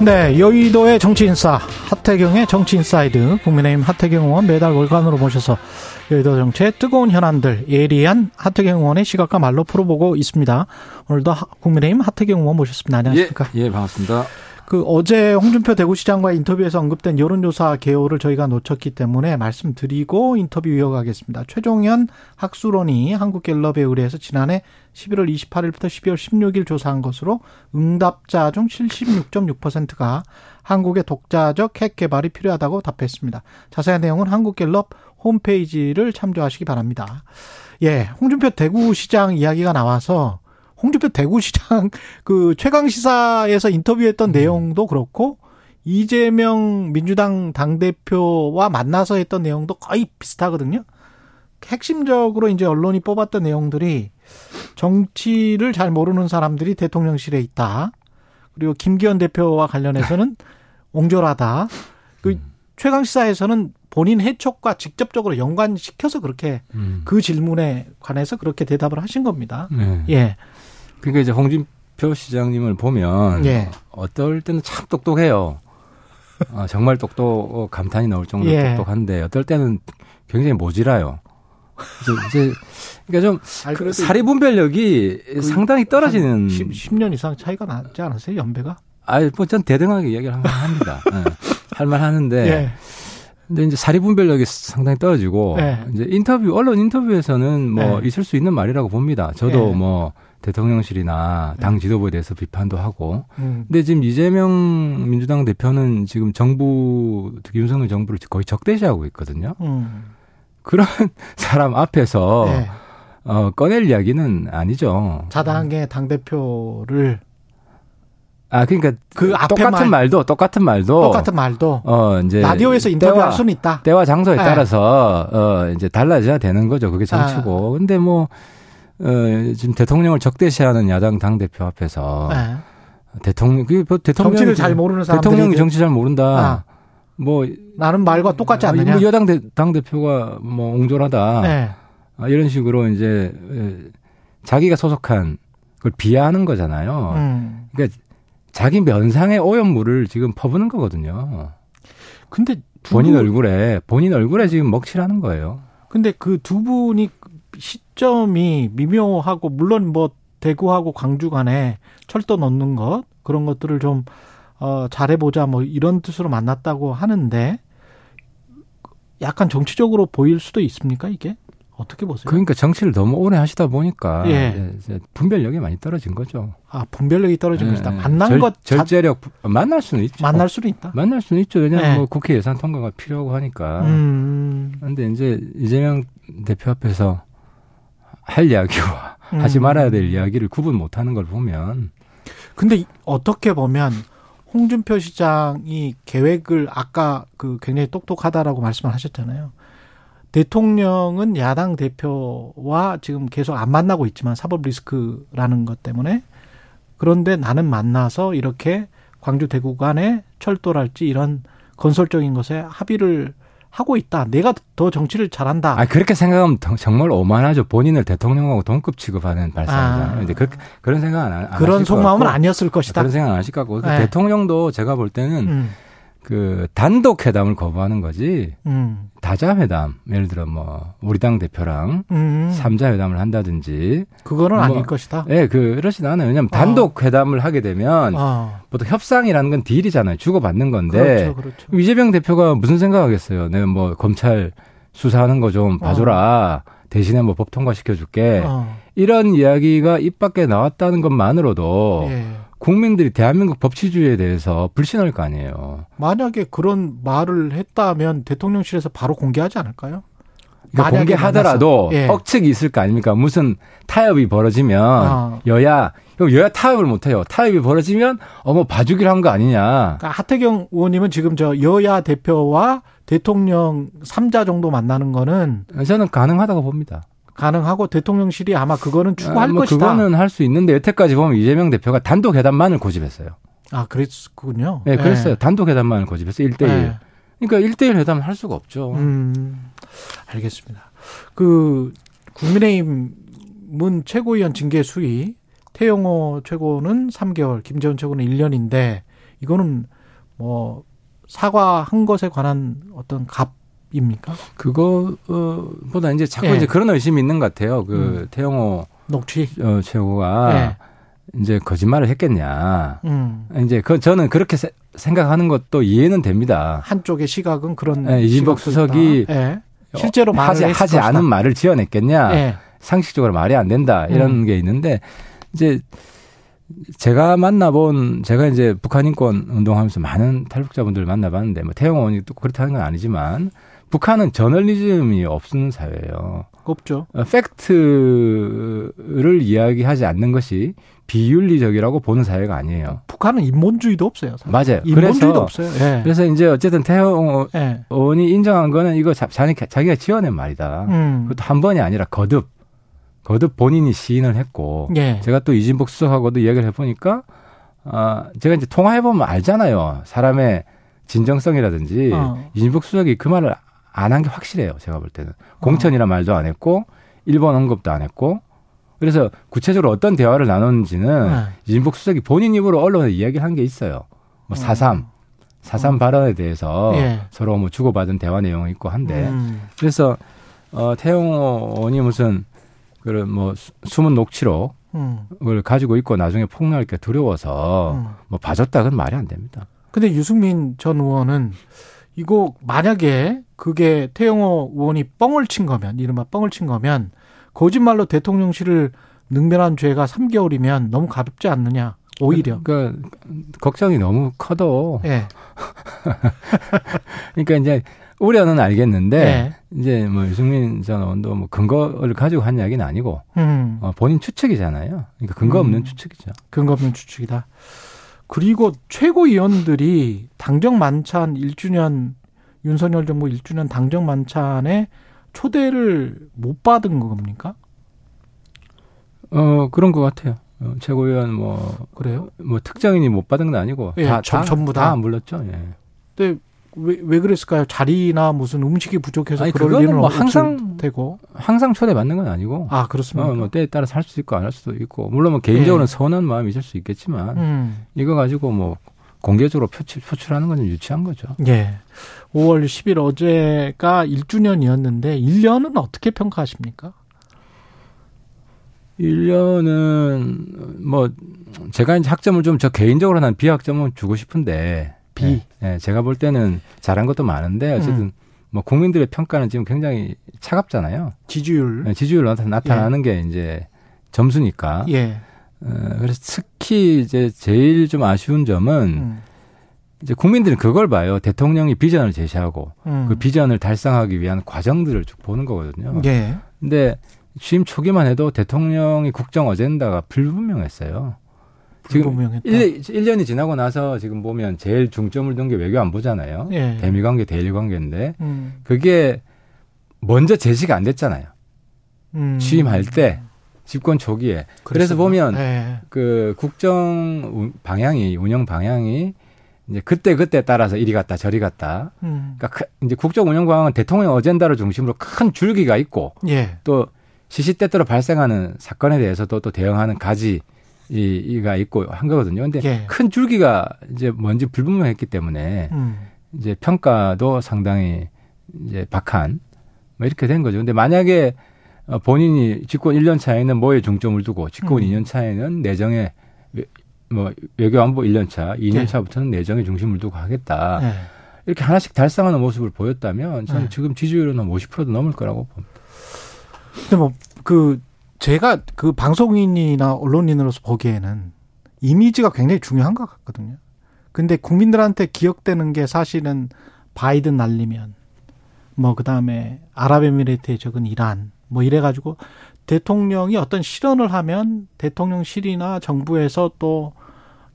네 여의도의 정치 인싸 하태경의 정치 인사이드 국민의힘 하태경 의원 매달 월간으로 모셔서 여의도 정치의 뜨거운 현안들 예리한 하태경 의원의 시각과 말로 풀어보고 있습니다. 오늘도 국민의힘 하태경 의원 모셨습니다. 안녕하십니까? 예, 예 반갑습니다. 그 어제 홍준표 대구시장과 인터뷰에서 언급된 여론조사 개요를 저희가 놓쳤기 때문에 말씀드리고 인터뷰 이어가겠습니다. 최종현 학술원이 한국갤럽에 의뢰해서 지난해 11월 28일부터 12월 16일 조사한 것으로 응답자 중 76.6%가 한국의 독자적 핵 개발이 필요하다고 답했습니다. 자세한 내용은 한국갤럽 홈페이지를 참조하시기 바랍니다. 예, 홍준표 대구시장 이야기가 나와서 홍준표 대구시장 *laughs* 그 최강 시사에서 인터뷰했던 음. 내용도 그렇고 이재명 민주당 당 대표와 만나서 했던 내용도 거의 비슷하거든요. 핵심적으로 이제 언론이 뽑았던 내용들이 정치를 잘 모르는 사람들이 대통령실에 있다. 그리고 김기현 대표와 관련해서는 *laughs* 옹졸하다. 그 음. 최강시사에서는 본인 해촉과 직접적으로 연관시켜서 그렇게 음. 그 질문에 관해서 그렇게 대답을 하신 겁니다. 네. 예. 그러니까 이제 홍준표 시장님을 보면 예. 어떨 때는 참 똑똑해요. 아, 정말 똑똑 어, 감탄이 나올 정도로 예. 똑똑한데 어떨 때는 굉장히 모질아요. 이제 그러니까 좀 사리 분별력이 그 상당히 떨어지는 10, 10, 년 이상 차이가 나지 않으세요 연배가? 아니 뭐전 대등하게 이야기를 합니다. *laughs* 네. 할말 하는데 예. 근데 이제 사리 분별력이 상당히 떨어지고 예. 이제 인터뷰 언론 인터뷰에서는 뭐 예. 있을 수 있는 말이라고 봅니다. 저도 예. 뭐 대통령실이나 당 지도부에 대해서 비판도 하고. 음. 근데 지금 이재명 민주당 대표는 지금 정부, 특히 윤석열 정부를 거의 적대시하고 있거든요. 음. 그런 *laughs* 사람 앞에서 네. 어, 꺼낼 이야기는 아니죠. 자당의 당대표를 아 그러니까 그 똑같은 말, 말도 똑같은 말도 똑같은 말도 어 이제 라디오에서 인터뷰할 수는 있다. 때와 장소에 네. 따라서 어 이제 달라져야 되는 거죠. 그게 정치고. 아. 근데 뭐 어, 지금 대통령을 적대시하는 야당 당 대표 앞에서 네. 대통령 그뭐 대통령 정치를 잘 모르는 사람 대통령이 정치 잘 모른다. 아. 뭐 나는 말과 똑같지 않느냐? 뭐 여당 당 대표가 뭐 옹졸하다. 네. 아, 이런 식으로 이제 자기가 소속한 그걸 비하하는 거잖아요. 음. 그러니까 자기 면상의 오염물을 지금 퍼부는 거거든요. 근데 본인 얼굴에 본인 얼굴에 지금 먹칠하는 거예요. 근데 그 두 분이 시 점이 미묘하고 물론 뭐 대구하고 광주 간에 철도 넣는 것 그런 것들을 좀 어, 잘해보자 뭐 이런 뜻으로 만났다고 하는데 약간 정치적으로 보일 수도 있습니까 이게 어떻게 보세요? 그러니까 정치를 너무 오래 하시다 보니까 예. 분별력이 많이 떨어진 거죠. 아 분별력이 떨어진 예. 것이다. 만난 절, 것 절제력 만날 수는 있죠. 만날 수는 있다. 만날 수는 있죠. 왜냐하면 예. 뭐 국회 예산 통과가 필요하고 하니까. 음. 그런데 이제 이재명 대표 앞에서 할 이야기와 음. 하지 말아야 될 이야기를 구분 못하는 걸 보면. 근데 어떻게 보면 홍준표 시장이 계획을 아까 그 굉장히 똑똑하다라고 말씀을 하셨잖아요. 대통령은 야당 대표와 지금 계속 안 만나고 있지만 사법 리스크라는 것 때문에 그런데 나는 만나서 이렇게 광주 대구 간에 철도랄지 이런 건설적인 것에 합의를 하고 있다. 내가 더 정치를 잘한다. 아 그렇게 생각하면 정말 오만하죠. 본인을 대통령하고 동급 취급하는 발상이잖아요. 아. 이제 그, 그런 생각 안, 안 그런 속마음은 아니었을 것이다. 그런 생각 안 하실 것 같고 그 네. 대통령도 제가 볼 때는 음. 그 단독 회담을 거부하는 거지 음. 다자 회담 예를 들어 뭐 우리 당 대표랑 음. 삼자 회담을 한다든지 그거는 뭐, 아닐 것이다. 예, 네, 그렇진 않아요. 왜냐하면 어. 단독 회담을 하게 되면 어. 보통 협상이라는 건 딜이잖아요. 주고 받는 건데 그렇죠, 그렇죠. 이재명 대표가 무슨 생각하겠어요? 내가 뭐 검찰 수사하는 거 좀 봐줘라. 어. 대신에 뭐 법 통과시켜 줄게. 어. 이런 이야기가 입 밖에 나왔다는 것만으로도. 예. 국민들이 대한민국 법치주의에 대해서 불신할 거 아니에요. 만약에 그런 말을 했다면 대통령실에서 바로 공개하지 않을까요? 그러니까 공개하더라도 예. 억측이 있을 거 아닙니까? 무슨 타협이 벌어지면 아. 여야 여야 타협을 못 해요. 타협이 벌어지면 어머 봐주기로 한 거 아니냐. 그러니까 하태경 의원님은 지금 저 여야 대표와 대통령 3자 정도 만나는 거는 저는 가능하다고 봅니다. 가능하고 대통령실이 아마 그거는 추구할 아, 뭐 것이다. 그거는 할 수 있는데 여태까지 보면 이재명 대표가 단독 회담만을 고집했어요. 아, 그랬군요. 네, 그랬어요. 네. 단독 회담만을 고집했어요. 1대1. 네. 그러니까 1대1 회담을 할 수가 없죠. 음, 알겠습니다. 그 국민의힘은 최고위원 징계 수위 태영호 최고는 3개월, 김재원 최고는 1년인데 이거는 뭐 사과한 것에 관한 어떤 값 입니까? 그거보다 이제 자꾸 예. 이제 그런 의심이 있는 것 같아요. 그 음. 태영호 녹취 어, 최고가 예. 이제 거짓말을 했겠냐. 음. 이제 그 저는 그렇게 세, 생각하는 것도 이해는 됩니다. 한쪽의 시각은 그런 네, 이진복 수석이 네. 실제로 하지, 하지 않은 말을 지어냈겠냐. 네. 상식적으로 말이 안 된다. 이런 음. 게 있는데 이제 제가 만나본 제가 이제 북한 인권 운동하면서 많은 탈북자분들 을 만나봤는데 뭐 태영 의원이 또 그렇다는 건 아니지만 북한은 저널리즘이 없는 사회예요. 없죠. 어, 팩트를 이야기하지 않는 것이 비윤리적이라고 보는 사회가 아니에요. 북한은 인본주의도 없어요. 사실. 맞아요. 인본주의도 없어요. 네. 그래서 이제 어쨌든 태영 네. 의원이 인정한 거는 이거 자기, 자기가 지어낸 말이다. 음. 그것도 한 번이 아니라 거듭. 거듭 본인이 시인을 했고 예. 제가 또 이진복 수석하고도 이야기를 해보니까 아 제가 이제 통화해보면 알잖아요 사람의 진정성이라든지 어. 이진복 수석이 그 말을 안 한 게 확실해요 제가 볼 때는 공천이란 말도 안 했고 일본 언급도 안 했고 그래서 구체적으로 어떤 대화를 나눴는지는 네. 이진복 수석이 본인 입으로 언론에 이야기한 게 있어요 뭐 사삼 어. 사삼 어. 발언에 대해서 예. 서로 뭐 주고받은 대화 내용이 있고 한데 음. 그래서 어 태용 의원이 무슨 그런 뭐 숨은 녹취록을 음. 가지고 있고 나중에 폭로할 게 두려워서 음. 뭐 봐줬다 그건 말이 안 됩니다. 근데 유승민 전 의원은 이거 만약에 그게 태영호 의원이 뻥을 친 거면 이른바 뻥을 친 거면 거짓말로 대통령실을 능멸한 죄가 3개월이면 너무 가볍지 않느냐. 오히려. 그러니까 걱정이 너무 커도. 예. *laughs* 그러니까 이제 우려는 알겠는데 네. 이제 뭐 유승민 전 의원도 뭐 근거를 가지고 한 이야기는 아니고 음. 어, 본인 추측이잖아요. 그러니까 근거 없는 음. 추측이죠. 근거 없는 추측이다. 그리고 최고위원들이 당정 만찬 1주년 윤석열 정부 1주년 당정 만찬에 초대를 못 받은 겁니까? 어 그런 것 같아요. 어, 최고위원 뭐 그래요? 뭐 특정인이 못 받은 건 아니고 예, 다, 전, 전부 다, 다 물렀죠. 예. 근데 왜, 왜 그랬을까요? 자리나 무슨 음식이 부족해서 아니, 그럴 일은 뭐 항상 되고 항상 초대 받는 건 아니고 아 그렇습니다. 어, 뭐 때에 따라서 할수 있고 안 할 수도 있고 물론 뭐 개인적으로는 네. 서운한 마음이 있을 수 있겠지만 음. 이거 가지고 뭐 공개적으로 표출, 표출하는 건 유치한 거죠. 예. 5월 10일 어제가 1주년이었는데 1년은 어떻게 평가하십니까? 1년은 뭐 제가 이제 학점을 좀 저 개인적으로 난 비학점은 주고 싶은데 비. 네. 네. 제가 볼 때는 잘한 것도 많은데 어쨌든 음. 뭐 국민들의 평가는 지금 굉장히 차갑잖아요. 지지율. 네, 지지율 나타나는 예. 게 이제 점수니까. 예. 어, 그래서 특히 이제 제일 좀 아쉬운 점은 음. 이제 국민들은 그걸 봐요. 대통령이 비전을 제시하고 음. 그 비전을 달성하기 위한 과정들을 쭉 보는 거거든요. 예. 근데 취임 초기만 해도 대통령이 국정 어젠다가 불분명했어요. 지금 1, 1년이 지나고 나서 지금 보면 제일 중점을 둔 게 외교 안보잖아요. 예. 대미 관계, 대일 관계인데 음. 그게 먼저 제시가 안 됐잖아요. 음. 취임할 때 집권 초기에. 그랬었나? 그래서 보면 예. 그 국정 방향이 운영 방향이 이제 그때 그때 따라서 이리 갔다 저리 갔다. 음. 그러니까 이제 국정 운영 방향은 대통령 어젠다를 중심으로 큰 줄기가 있고 예. 또 시시때때로 발생하는 사건에 대해서도 또 대응하는 가지 이, 이가 있고 한 거거든요. 근데 예. 큰 줄기가 이제 뭔지 불분명했기 때문에 음. 이제 평가도 상당히 이제 박한 뭐 이렇게 된 거죠. 근데 만약에 어, 본인이 집권 1년 차에는 뭐에 중점을 두고 집권 음. 2년 차에는 내정에 뭐 외교 안보 1년 차, 2년 예. 차부터는 내정에 중심을 두고 하겠다. 예. 이렇게 하나씩 달성하는 모습을 보였다면 저는 예. 지금 지지율은 한 50%도 넘을 거라고 봅니다. 근데 뭐 그 제가 그 방송인이나 언론인으로서 보기에는 이미지가 굉장히 중요한 것 같거든요. 근데 국민들한테 기억되는 게 사실은 바이든 날리면 뭐 그다음에 아랍에미레이트에 적은 이란 뭐 이래 가지고 대통령이 어떤 실언을 하면 대통령실이나 정부에서 또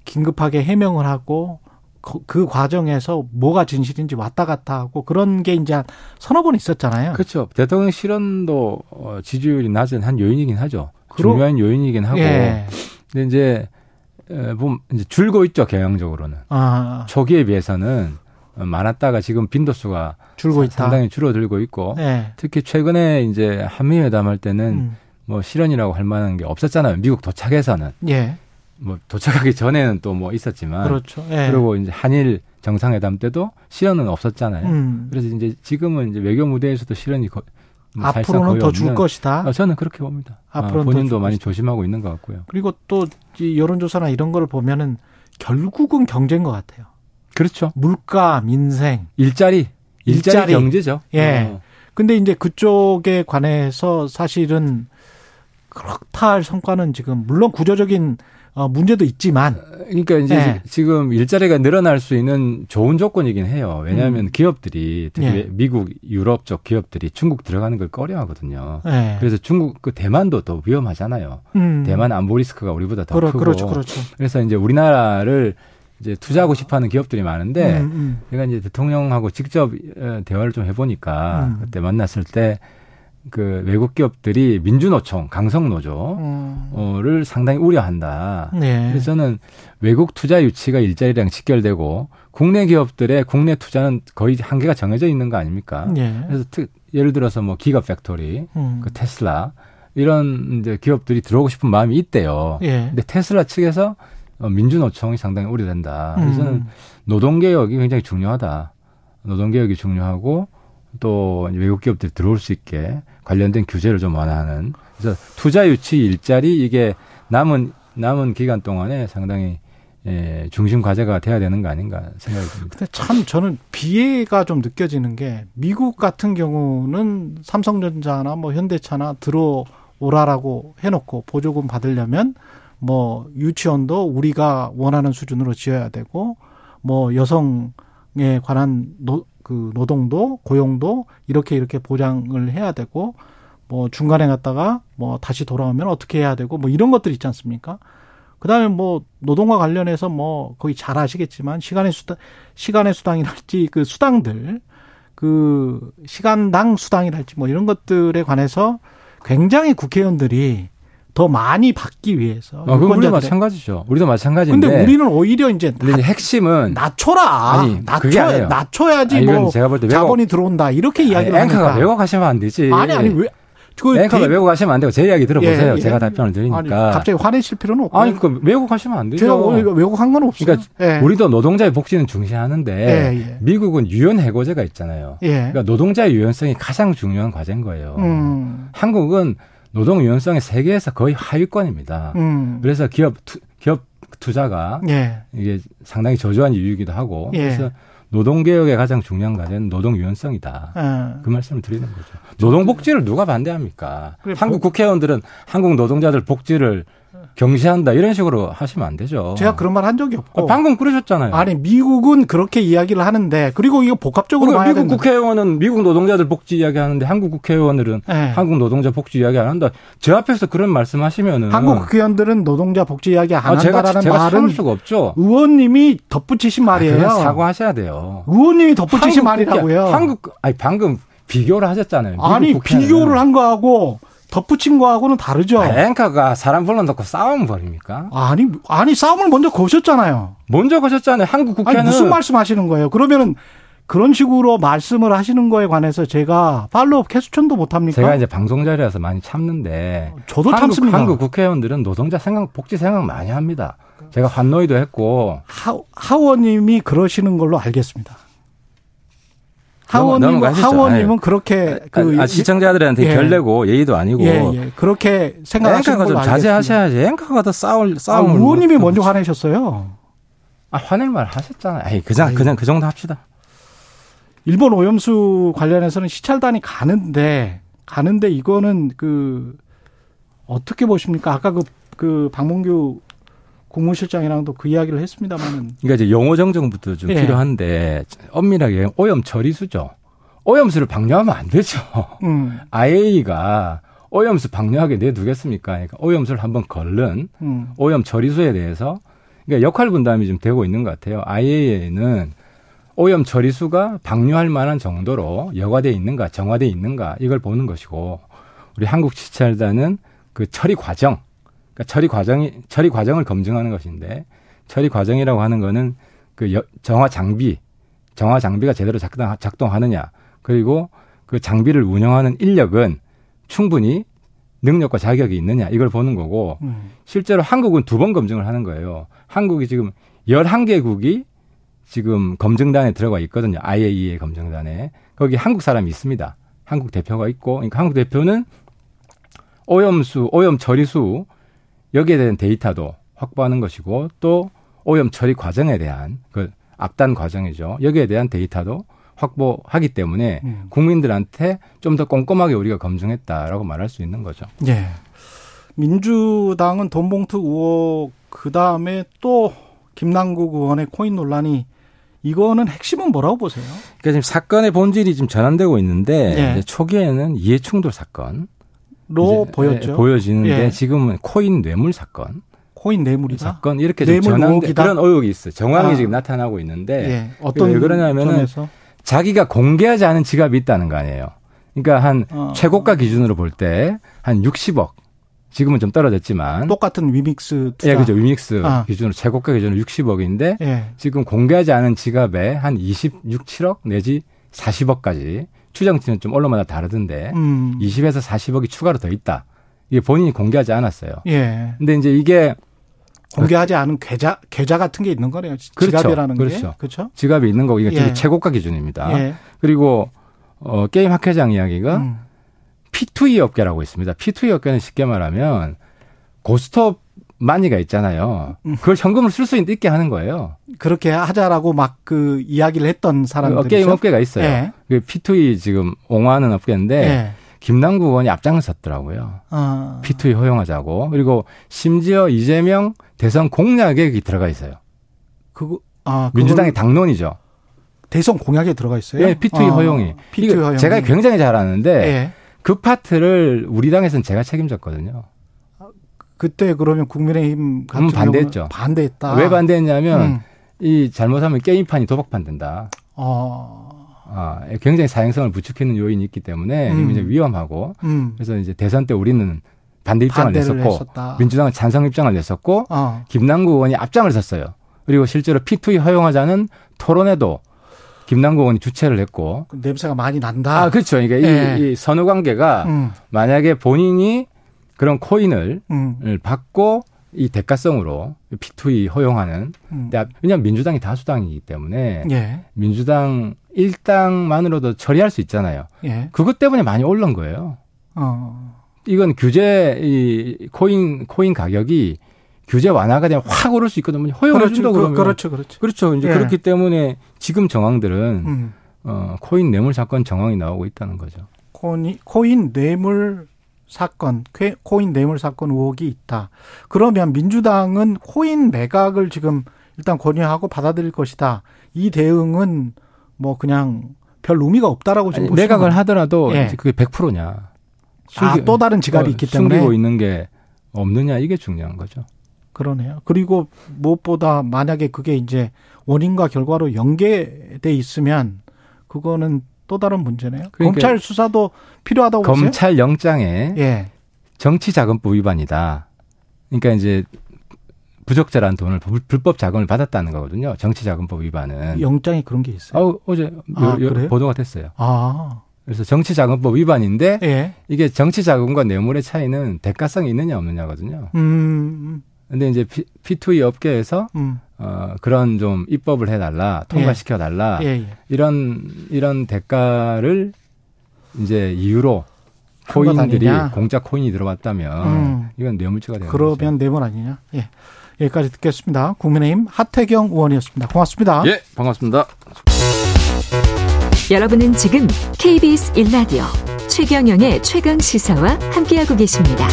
긴급하게 해명을 하고 그, 그 과정에서 뭐가 진실인지 왔다 갔다 하고 그런 게 이제 한 서너 번 있었잖아요. 그렇죠. 대통령 실언도 어, 지지율이 낮은 한 요인이긴 하죠. 그러, 중요한 요인이긴 하고. 예. 근데 이제 보면 이제 줄고 있죠 경영적으로는. 아. 초기에 비해서는 많았다가 지금 빈도수가 줄고 있다. 상당히 줄어들고 있고 예. 특히 최근에 이제 한미 회담할 때는 음. 뭐 실언이라고 할 만한 게 없었잖아요. 미국 도착해서는. 예. 뭐 도착하기 전에는 또 뭐 있었지만 그렇죠. 예. 그리고 이제 한일 정상회담 때도 실언은 없었잖아요. 음. 그래서 이제 지금은 이제 외교 무대에서도 실언이 거, 뭐 앞으로는 더 줄 것이다. 아, 저는 그렇게 봅니다. 앞으로 아, 본인도 많이 조심하고 있는 것 같고요. 그리고 또 여론조사나 이런 걸 보면은 결국은 경제인 것 같아요. 그렇죠. 물가, 민생, 일자리, 일자리, 일자리. 경제죠. 예. 어. 근데 이제 그쪽에 관해서 사실은 그렇다 할 성과는 지금 물론 구조적인 어, 문제도 있지만. 그러니까 이제 네. 지금 일자리가 늘어날 수 있는 좋은 조건이긴 해요. 왜냐하면 음. 기업들이 특히 네. 미국, 유럽 쪽 기업들이 중국 들어가는 걸 꺼려하거든요. 네. 그래서 중국 그 대만도 더 위험하잖아요. 음. 대만 안보 리스크가 우리보다 더 그러, 크고. 그렇죠, 그렇죠. 그래서 이제 우리나라를 이제 투자하고 싶어하는 기업들이 많은데 음, 음. 제가 이제 대통령하고 직접 어, 대화를 좀 해보니까 음. 그때 만났을 때 그 외국 기업들이 민주노총, 강성노조를 음. 상당히 우려한다. 네. 그래서 저는 외국 투자 유치가 일자리랑 직결되고 국내 기업들의 국내 투자는 거의 한계가 정해져 있는 거 아닙니까? 네. 그래서 특, 예를 들어서 뭐 giga factory, 음. 그 테슬라 이런 이제 기업들이 들어오고 싶은 마음이 있대요. 네. 근데 테슬라 측에서 어, 민주노총이 상당히 우려된다. 그래서 음. 노동개혁이 굉장히 중요하다. 노동개혁이 중요하고 또 외국 기업들이 들어올 수 있게 관련된 규제를 좀 완화하는 그래서 투자 유치 일자리 이게 남은 남은 기간 동안에 상당히 예, 중심 과제가 돼야 되는 거 아닌가 생각이 듭니다. 근데 참 저는 비애가 좀 느껴지는 게 미국 같은 경우는 삼성전자나 뭐 현대차나 들어오라라고 해놓고 보조금 받으려면 뭐 유치원도 우리가 원하는 수준으로 지어야 되고 뭐 여성에 관한 노, 그 노동도 고용도 이렇게 이렇게 보장을 해야 되고 뭐 중간에 갔다가 뭐 다시 돌아오면 어떻게 해야 되고 뭐 이런 것들 있지 않습니까? 그다음에 뭐 노동과 관련해서 뭐 거의 잘 아시겠지만 시간의 수당 시간의 수당이랄지 그 수당들 그 시간당 수당이랄지 뭐 이런 것들에 관해서 굉장히 국회의원들이 더 많이 받기 위해서. 아, 그건 우리도 마찬가지죠. 우리도 마찬가지인데. 근데 우리는 오히려 이제 나, 핵심은 낮춰라. 아니, 낮춰 낮춰야지 아니, 뭐 제가 볼 때 자본이 들어온다 이렇게 이야기를 아니, 앵커가 외워가시면 안 되지. 아니 아니 왜 그 앵커가 디... 외고 가시면 안 되고 제 이야기 들어보세요. 예, 예. 제가 답변을 드리니까. 아니, 갑자기 화내실 필요는 없고. 아니, 그 외고 가시면 안 되죠. 제가 외국한 건 없어요. 그러니까 예. 우리도 노동자의 복지는 중시하는데 예, 예. 미국은 유연 해고제가 있잖아요. 예. 그러니까 노동자의 유연성이 가장 중요한 과제인 거예요. 음. 한국은 노동 유연성이 세계에서 거의 하위권입니다. 음. 그래서 기업 투, 기업 투자가 예. 이게 상당히 저조한 이유이기도 하고 예. 그래서 노동 개혁의 가장 중요한 과제는 노동 유연성이다. 예. 그 말씀을 드리는 거죠. 노동 복지를 누가 반대합니까? 한국 국회의원들은 한국 노동자들 복지를 경시한다 이런 식으로 하시면 안 되죠. 제가 그런 말 한 적이 없고. 아, 방금 그러셨잖아요. 아니 미국은 그렇게 이야기를 하는데 그리고 이거 복합적으로 그러니까 미국 된다. 국회의원은 미국 노동자들 복지 이야기하는데 한국 국회의원들은 네. 한국 노동자 복지 이야기 안 한다. 제 앞에서 그런 말씀하시면은 한국 국회의원들은 노동자 복지 이야기 안 아, 한다라는 제가, 말은 참을 수가 없죠. 의원님이 덧붙이신 아, 말이에요. 아, 사과하셔야 돼요. 의원님이 덧붙이신 말이라고요. 한국 아니 방금 비교를 하셨잖아요. 아니 국회는. 비교를 한 거하고 덧붙인 거하고는 다르죠. 앵커가 사람 불러놓고 싸움 벌입니까? 아니, 아니, 싸움을 먼저 거셨잖아요. 먼저 거셨잖아요. 한국 국회는. 아니, 무슨 말씀 하시는 거예요? 그러면은 그런 식으로 말씀을 하시는 거에 관해서 제가 팔로우 캐스천도 못 합니까? 제가 이제 방송 자리라서 많이 참는데. 저도 한국, 참습니다. 한국 국회의원들은 노동자 생각, 복지 생각 많이 합니다. 제가 환노이도 했고. 하, 하원님이 그러시는 걸로 알겠습니다. 하원님, 하원님은 그렇게 그 아, 시청자들한테 예. 별내고 예의도 아니고 예, 예. 그렇게 생각하시는 좀 자제하셔야지. 앵커가 더 싸울 싸움. 아, 의원님이 뭐, 먼저 화내셨어요. 아 화낼 말 하셨잖아요. 아이, 그냥 그냥 그 정도 합시다. 일본 오염수 관련해서는 시찰단이 가는데 가는데 이거는 그 어떻게 보십니까? 아까 그, 그 박문규 국무실장이랑도 그 이야기를 했습니다만은. 그러니까 이제 용어 정정부터 좀 예. 필요한데 엄밀하게 오염 처리수죠. 오염수를 방류하면 안 되죠. 음. IAEA가 오염수 방류하게 내두겠습니까? 그러니까 오염수를 한번 걸른 음. 오염 처리수에 대해서 그러니까 역할 분담이 좀 되고 있는 것 같아요. IAEA는 오염 처리수가 방류할 만한 정도로 여과돼 있는가, 정화돼 있는가 이걸 보는 것이고 우리 한국 시찰단은 그 처리 과정 그러니까 처리 과정이 처리 과정을 검증하는 것인데 처리 과정이라고 하는 거는 그 여, 정화 장비 정화 장비가 제대로 작동, 작동하느냐 그리고 그 장비를 운영하는 인력은 충분히 능력과 자격이 있느냐 이걸 보는 거고 음. 실제로 한국은 두 번 검증을 하는 거예요. 한국이 지금 11개국이 지금 검증단에 들어가 있거든요. IAEA 검증단에. 거기 한국 사람이 있습니다. 한국 대표가 있고, 그러니까 한국 대표는 오염수, 오염 처리수 여기에 대한 데이터도 확보하는 것이고 또 오염 처리 과정에 대한 그 앞단 과정이죠. 여기에 대한 데이터도 확보하기 때문에 음. 국민들한테 좀 더 꼼꼼하게 우리가 검증했다라고 말할 수 있는 거죠. 예. 민주당은 돈봉투 의혹 그 다음에 또 김남국 의원의 코인 논란이 이거는 핵심은 뭐라고 보세요? 그러니까 지금 사건의 본질이 지금 전환되고 있는데 예. 초기에는 이해충돌 사건 로 보였죠. 예, 보여지는데 예. 지금은 코인 뇌물 사건. 코인 뇌물이다. 사건 이렇게 좀 전환된 그런 의혹이 있어요. 정황이 아. 지금 나타나고 있는데 예. 어떤 왜 그러냐면은 점에서? 자기가 공개하지 않은 지갑이 있다는 거 아니에요. 그러니까 한 어. 최고가 기준으로 볼 때 한 60억 지금은 좀 떨어졌지만 똑같은 위믹스 투자. 예, 그죠. 위믹스 아. 기준으로 최고가 기준으로 60억인데 예. 지금 공개하지 않은 지갑에 한 26, 7억 내지 40억까지 추정치는 좀 언론마다 다르던데 음. 20에서 40억이 추가로 더 있다. 이게 본인이 공개하지 않았어요. 예. 근데 이제 이게 공개하지 않은 계좌 계좌 같은 게 있는 거네요. 그렇죠. 지갑이라는 그렇죠. 게 그렇죠. 지갑이 있는 거고 이게 예. 최고가 기준입니다. 예. 그리고 어 게임 학회장 이야기가 음. P2E 업계라고 있습니다. P2E 업계는 쉽게 말하면 고스톱 마니가 있잖아요. 음. 그걸 현금을 쓸 수 있게 하는 거예요. 그렇게 하자라고 막 그 이야기를 했던 사람들 게임 업계가 있어요. 예. 그 P2E 지금 옹호하는 업계인데 예. 김남국 의원이 앞장을 섰더라고요. 아. P2E 허용하자고. 그리고 심지어 이재명 대선 공약에 들어가 있어요. 그거 아 민주당의 당론이죠. 대선 공약에 들어가 있어요? 네, P2E 아. 허용이. P2E 허용. 제가 굉장히 잘 아는데 예. 그 파트를 우리 당에서는 제가 책임졌거든요. 그때 그러면 국민의힘 같은 음, 반대했죠. 반대했다. 왜 반대했냐면 음. 이 잘못하면 게임판이 도박판 된다. 어. 아, 굉장히 사행성을 부추기는 요인이 있기 때문에 음. 이제 위험하고 음. 그래서 이제 대선 때 우리는 반대 입장을 냈었고 했었다. 민주당은 찬성 입장을 냈었고 어. 김남국 의원이 앞장을 섰어요. 그리고 실제로 P2E 허용하자는 토론회도 김남국 의원이 주최를 했고 그 냄새가 많이 난다. 아 그렇죠. 그러니까 예. 이, 이, 선후 관계가 음. 만약에 본인이 그런 코인을 음. 받고 이 대가성으로 P2E 허용하는 음. 왜냐하면 민주당이 다수당이기 때문에 예. 민주당 일당만으로도 처리할 수 있잖아요. 예. 그것 때문에 많이 올른 거예요. 어. 이건 규제 이 코인 코인 가격이 규제 완화가 되면 확 오를 수 있거든요. 허용을 그렇죠, 준다 그러면 그렇죠, 그렇죠. 그렇죠. 이제 예. 그렇기 때문에 지금 정황들은 음. 어, 코인 뇌물 사건 정황이 나오고 있다는 거죠. 코인 코인 뇌물 사건, 코인 뇌물 사건 의혹이 있다. 그러면 민주당은 코인 매각을 지금 일단 권유하고 받아들일 것이다. 이 대응은 뭐 그냥 별 의미가 없다라고 지금 아니, 매각을 하더라도 예. 그게 100%냐. 숨기, 아, 또 다른 지갑이 어, 있기 때문에 숨기고 있는 게 없느냐 이게 중요한 거죠. 그러네요. 그리고 무엇보다 만약에 그게 이제 원인과 결과로 연계돼 있으면 그거는 또 다른 문제네요. 그러니까 검찰 수사도 필요하다고 검찰 보세요? 영장에 예. 정치자금법 위반이다. 그러니까 이제 부적절한 돈을 불법 자금을 받았다는 거거든요. 정치자금법 위반은. 영장에 그런 게 있어요. 어, 제 아, 보도가 됐어요. 아. 그래서 정치자금법 위반인데 예. 이게 정치자금과 뇌물의 차이는 대가성이 있느냐 없느냐거든요. 음. 근데 이제 P, 2 e 업계에서 음. 어, 그런 좀 입법을 해달라, 통과시켜 달라 예. 예, 예. 이런 이런 대가를 이제 이유로 코인들이 공짜 코인이 들어왔다면 음. 이건 뇌물죄가 되는 그러면. 뇌물 아니냐? 예. 여기까지 듣겠습니다. 국민의힘 하태경 의원이었습니다. 고맙습니다. 예, 반갑습니다. 여러분은 지금 KBS 1라디오 최경영의 최강 시사와 함께하고 계십니다.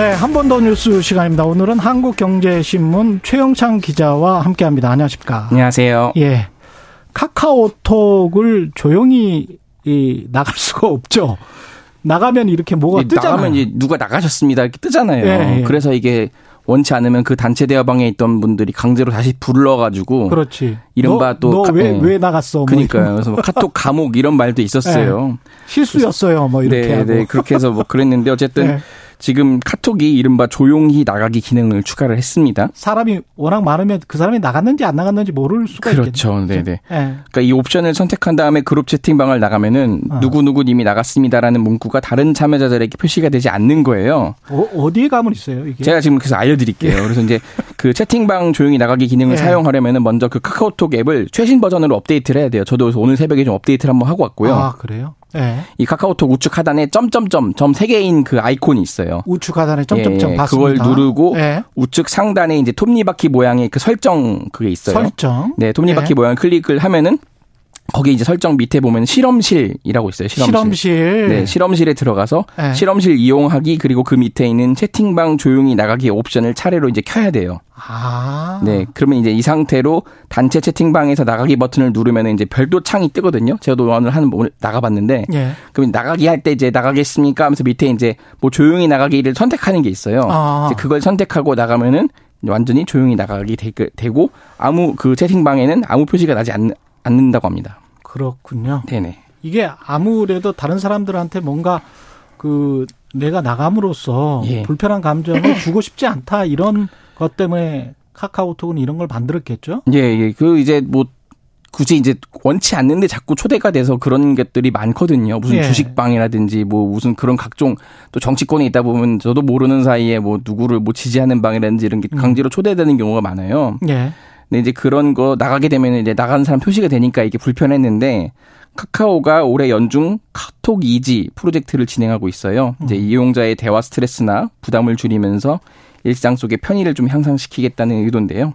네, 한 번 더 뉴스 시간입니다. 오늘은 한국경제신문 최영창 기자와 함께합니다. 안녕하십니까? 안녕하세요. 예, 카카오톡을 조용히 이, 나갈 *laughs* 수가 없죠. 나가면 이렇게 뭐가 뜨잖아요. 나가면 이제 누가 나가셨습니다 이렇게 뜨잖아요. 예, 예. 그래서 이게 원치 않으면 그 단체 대화방에 있던 분들이 강제로 다시 불러가지고 그렇지. 이른바 또 너왜왜 예. 왜 나갔어? 뭐 그러니까요. 뭐 그래서 뭐 카톡 감옥 이런 말도 있었어요. 예. 실수였어요. 뭐 이렇게 네. 네 그렇게 해서 뭐 그랬는데 어쨌든. *laughs* 예. 지금 카톡이 이른바 조용히 나가기 기능을 추가를 했습니다. 사람이 워낙 많으면 그 사람이 나갔는지 안 나갔는지 모를 수가 그렇죠. 있겠네요. 네네. 네. 그러니까 이 옵션을 선택한 다음에 그룹 채팅방을 나가면은 어. 누구 누구 님이 나갔습니다라는 문구가 다른 참여자들에게 표시가 되지 않는 거예요. 어, 디에 가면 있어요 이게? 제가 지금 그래서 알려드릴게요. 네. 그래서 이제 그 채팅방 조용히 나가기 기능을 네. 사용하려면은 먼저 그 카카오톡 앱을 최신 버전으로 업데이트를 해야 돼요. 저도 오늘 새벽에 좀 업데이트를 한번 하고 왔고요. 아 그래요? 네. 이 카카오톡 우측 하단에 점점점 점 세 개인 그 아이콘이 있어요. 우측 하단에 점점점 예, 봤습니다. 그걸 누르고 예. 우측 상단에 이제 톱니바퀴 모양의 그 설정 그게 있어요. 설정. 네, 톱니바퀴 예. 모양 클릭을 하면은 거기 이제 설정 밑에 보면 실험실이라고 있어요. 실험실. 실험실. 네, 실험실에 들어가서 네. 실험실 이용하기 그리고 그 밑에 있는 채팅방 조용히 나가기 옵션을 차례로 이제 켜야 돼요. 아. 네, 그러면 이제 이 상태로 단체 채팅방에서 나가기 버튼을 누르면 이제 별도 창이 뜨거든요. 제가 오늘 한 오늘 나가봤는데, 네. 그러면 나가기 할 때 이제 나가겠습니까? 하면서 밑에 이제 뭐 조용히 나가기를 선택하는 게 있어요. 아. 그걸 선택하고 나가면은 완전히 조용히 나가기 되고 아무 그 채팅방에는 아무 표시가 나지 않는 않는다고 합니다. 그렇군요. 네네. 이게 아무래도 다른 사람들한테 뭔가 그 내가 나감으로써 예. 불편한 감정을 *coughs* 주고 싶지 않다 이런 것 때문에 카카오톡은 이런 걸 만들었겠죠? 예, 예. 그 이제 뭐 굳이 이제 원치 않는데 자꾸 초대가 돼서 그런 것들이 많거든요. 무슨 예. 주식방이라든지 뭐 무슨 그런 각종 또 정치권에 있다 보면 저도 모르는 사이에 뭐 누구를 뭐 지지하는 방이라든지 이런 게 음. 강제로 초대되는 경우가 많아요. 예. 근데 이제 그런 거 나가게 되면 이제 나가는 사람 표시가 되니까 이게 불편했는데 카카오가 올해 연중 카톡 이지 프로젝트를 진행하고 있어요. 이제 음. 이용자의 대화 스트레스나 부담을 줄이면서 일상 속의 편의를 좀 향상시키겠다는 의도인데요.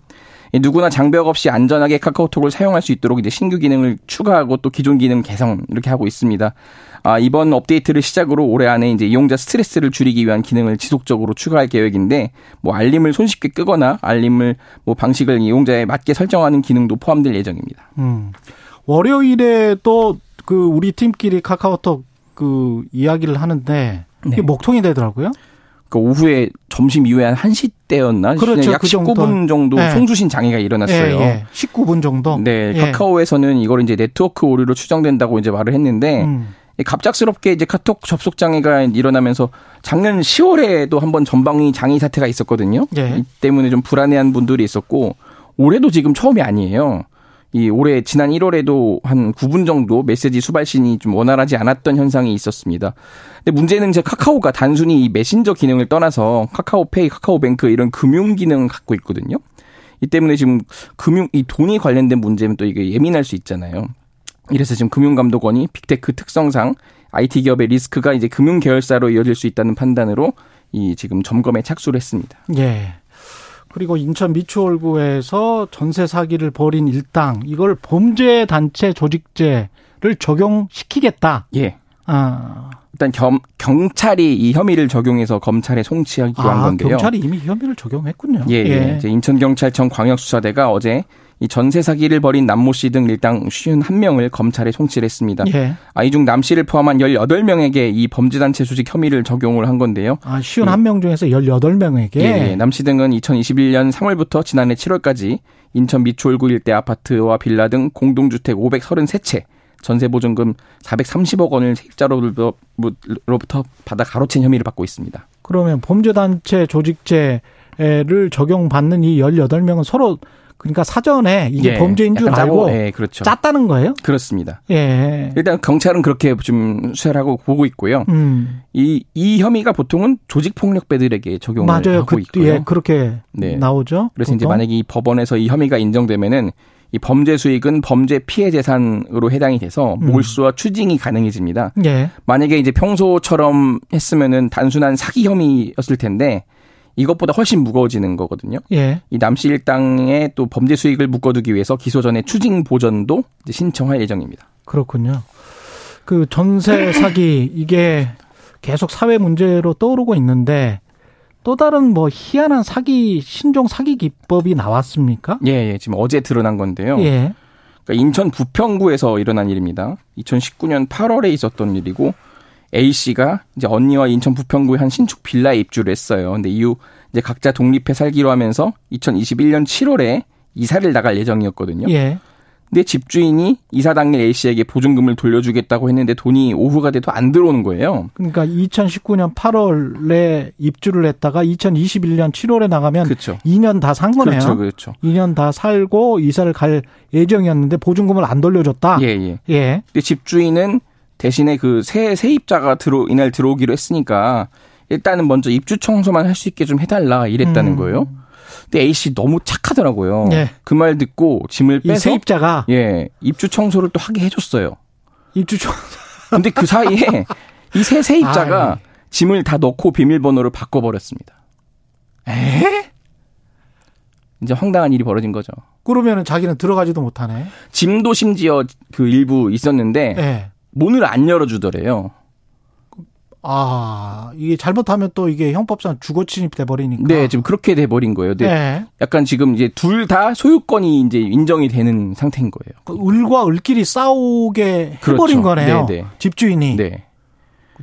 누구나 장벽 없이 안전하게 카카오톡을 사용할 수 있도록 이제 신규 기능을 추가하고 또 기존 기능 개선 이렇게 하고 있습니다. 아, 이번 업데이트를 시작으로 올해 안에 이제 이용자 스트레스를 줄이기 위한 기능을 지속적으로 추가할 계획인데 뭐 알림을 손쉽게 끄거나 알림을 뭐 방식을 이용자에 맞게 설정하는 기능도 포함될 예정입니다. 음. 월요일에 또 그 우리 팀끼리 카카오톡 그 이야기를 하는데 이게 네. 목통이 되더라고요. 그 오후에 점심 이후에 한 1시 때였나? 그렇죠. 약 그 19분 정도 네. 송수신 장애가 일어났어요. 예, 예. 19분 정도. 네, 예. 카카오에서는 이걸 이제 네트워크 오류로 추정된다고 이제 말을 했는데 음. 갑작스럽게 이제 카톡 접속 장애가 일어나면서 작년 10월에도 한번 전방위 장애 사태가 있었거든요. 예. 이 때문에 좀 불안해한 분들이 있었고 올해도 지금 처음이 아니에요. 이 올해 지난 1월에도 한 9분 정도 메시지 수발신이 좀 원활하지 않았던 현상이 있었습니다. 근데 문제는 이제 카카오가 단순히 이 메신저 기능을 떠나서 카카오페이, 카카오뱅크 이런 금융 기능을 갖고 있거든요. 이 때문에 지금 금융 이 돈이 관련된 문제면 또 이게 예민할 수 있잖아요. 이래서 지금 금융감독원이 빅테크 특성상 IT 기업의 리스크가 이제 금융 계열사로 이어질 수 있다는 판단으로 이 지금 점검에 착수를 했습니다. 예. 그리고 인천 미추홀구에서 전세 사기를 벌인 일당 이걸 범죄 단체 조직죄를 적용시키겠다. 예. 아. 일단 겸, 경찰이 이 혐의를 적용해서 검찰에 송치하기로 아, 한 건데요. 경찰이 이미 혐의를 적용했군요. 예, 예. 예. 인천경찰청 광역수사대가 어제 이 전세 사기를 벌인 남모 씨 등 일당 51명을 검찰에 송치를 했습니다. 예. 아, 이 중 남 씨를 포함한 18명에게 이 범죄단체 수직 혐의를 적용을 한 건데요. 아, 51명 중에서 18명에게? 예, 예. 남씨 등은 2021년 3월부터 지난해 7월까지 인천 미추홀구 일대 아파트와 빌라 등 공동주택 533채 전세보증금 430억 원을 세입자로부터 받아 가로챈 혐의를 받고 있습니다. 그러면 범죄단체 조직죄를 적용받는 이 18명은 서로 그러니까 사전에 이게 예, 범죄인 줄 알고 예, 그렇죠. 짰다는 거예요? 그렇습니다. 예. 일단 경찰은 그렇게 좀 수사를 하고 보고 있고요. 음. 이, 이 혐의가 보통은 조직 폭력배들에게 적용을 맞아요. 하고 그, 있고요. 예, 그렇게 네. 나오죠. 그래서 보통? 이제 만약에 이 법원에서 이 혐의가 인정되면은 이 범죄 수익은 범죄 피해 재산으로 해당이 돼서 음. 몰수와 추징이 가능해집니다. 예. 만약에 이제 평소처럼 했으면은 단순한 사기 혐의였을 텐데 이것보다 훨씬 무거워지는 거거든요. 예. 이 남씨 일당의 또 범죄 수익을 묶어두기 위해서 기소 전에 추징 보전도 신청할 예정입니다. 그렇군요. 그 전세 *clears throat* 사기 이게 계속 사회 문제로 떠오르고 있는데 또 다른 뭐 희한한 사기 신종 사기 기법이 나왔습니까? 예, 예. 지금 어제 드러난 건데요. 예. 그러니까 인천 부평구에서 일어난 일입니다. 2019년 8월에 있었던 일이고 A 씨가 이제 언니와 인천 부평구의 한 신축 빌라에 입주를 했어요. 근데 이후 이제 각자 독립해 살기로 하면서 2021년 7월에 이사를 나갈 예정이었거든요. 예. 근데 집주인이 이사 당일 A 씨에게 보증금을 돌려주겠다고 했는데 돈이 오후가 돼도 안 들어오는 거예요. 그러니까 2019년 8월에 입주를 했다가 2021년 7월에 나가면 그렇죠. 2년 다 산 거네요. 그렇죠, 그렇죠. 2년 다 살고 이사를 갈 예정이었는데 보증금을 안 돌려줬다. 예, 예. 예. 근데 집주인은 대신에 그 새 세입자가 들어 이날 들어오기로 했으니까 일단은 먼저 입주 청소만 할 수 있게 좀 해달라 이랬다는 음. 거예요. 근데 A 씨 너무 착하더라고요. 예. 그말 듣고 짐을 빼서 세입자가 예 입주 청소를 또 하게 해줬어요. 입주 청소. 근데 그 사이에 이 새 세입자가 아, 예. 짐을 다 넣고 비밀번호를 바꿔버렸습니다. 에? 이제 황당한 일이 벌어진 거죠. 그러면은 자기는 들어가지도 못하네. 짐도 심지어 그 일부 있었는데 예. 문을 안 열어주더래요. 아, 이게 잘못하면 또 이게 형법상 주거 침입돼 버리니까. 네, 지금 그렇게 돼 버린 거예요. 네. 네. 약간 지금 이제 둘 다 소유권이 이제 인정이 되는 상태인 거예요. 그 을과 을끼리 싸우게 그렇죠. 해버린 거네요. 네, 네. 집주인이. 네.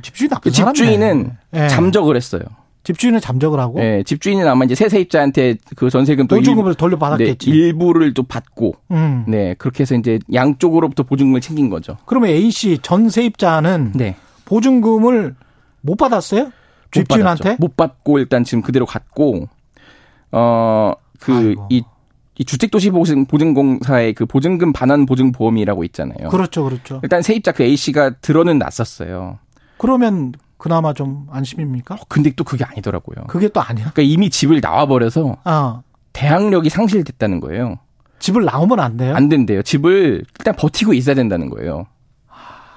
집주인 나쁜 그 집주인은 네. 잠적을 했어요. 집주인은 잠적을 하고. 네, 집주인은 아마 이제 세세입자한테 그 전세금 또 보증금을 돌려 받았겠지. 네, 일부를 또 받고. 음. 네, 그렇게 해서 이제 양쪽으로부터 보증금을 챙긴 거죠. 그러면 A 씨 전세입자는 네. 보증금을 못 받았어요? 집주인한테? 못, 받고 일단 지금 그대로 갔고 어그 이 이 주택도시보증공사의 그 보증금 반환 보증보험이라고 있잖아요. 그렇죠, 그렇죠. 일단 세입자 그 A 씨가 들어는 났었어요. 그러면 그나마 좀 안심입니까? 어, 근데 또 그게 아니더라고요. 그게 또 아니야? 그러니까 이미 집을 나와 버려서 어. 대항력이 상실됐다는 거예요. 집을 나오면 안 돼요? 안 된대요. 집을 일단 버티고 있어야 된다는 거예요.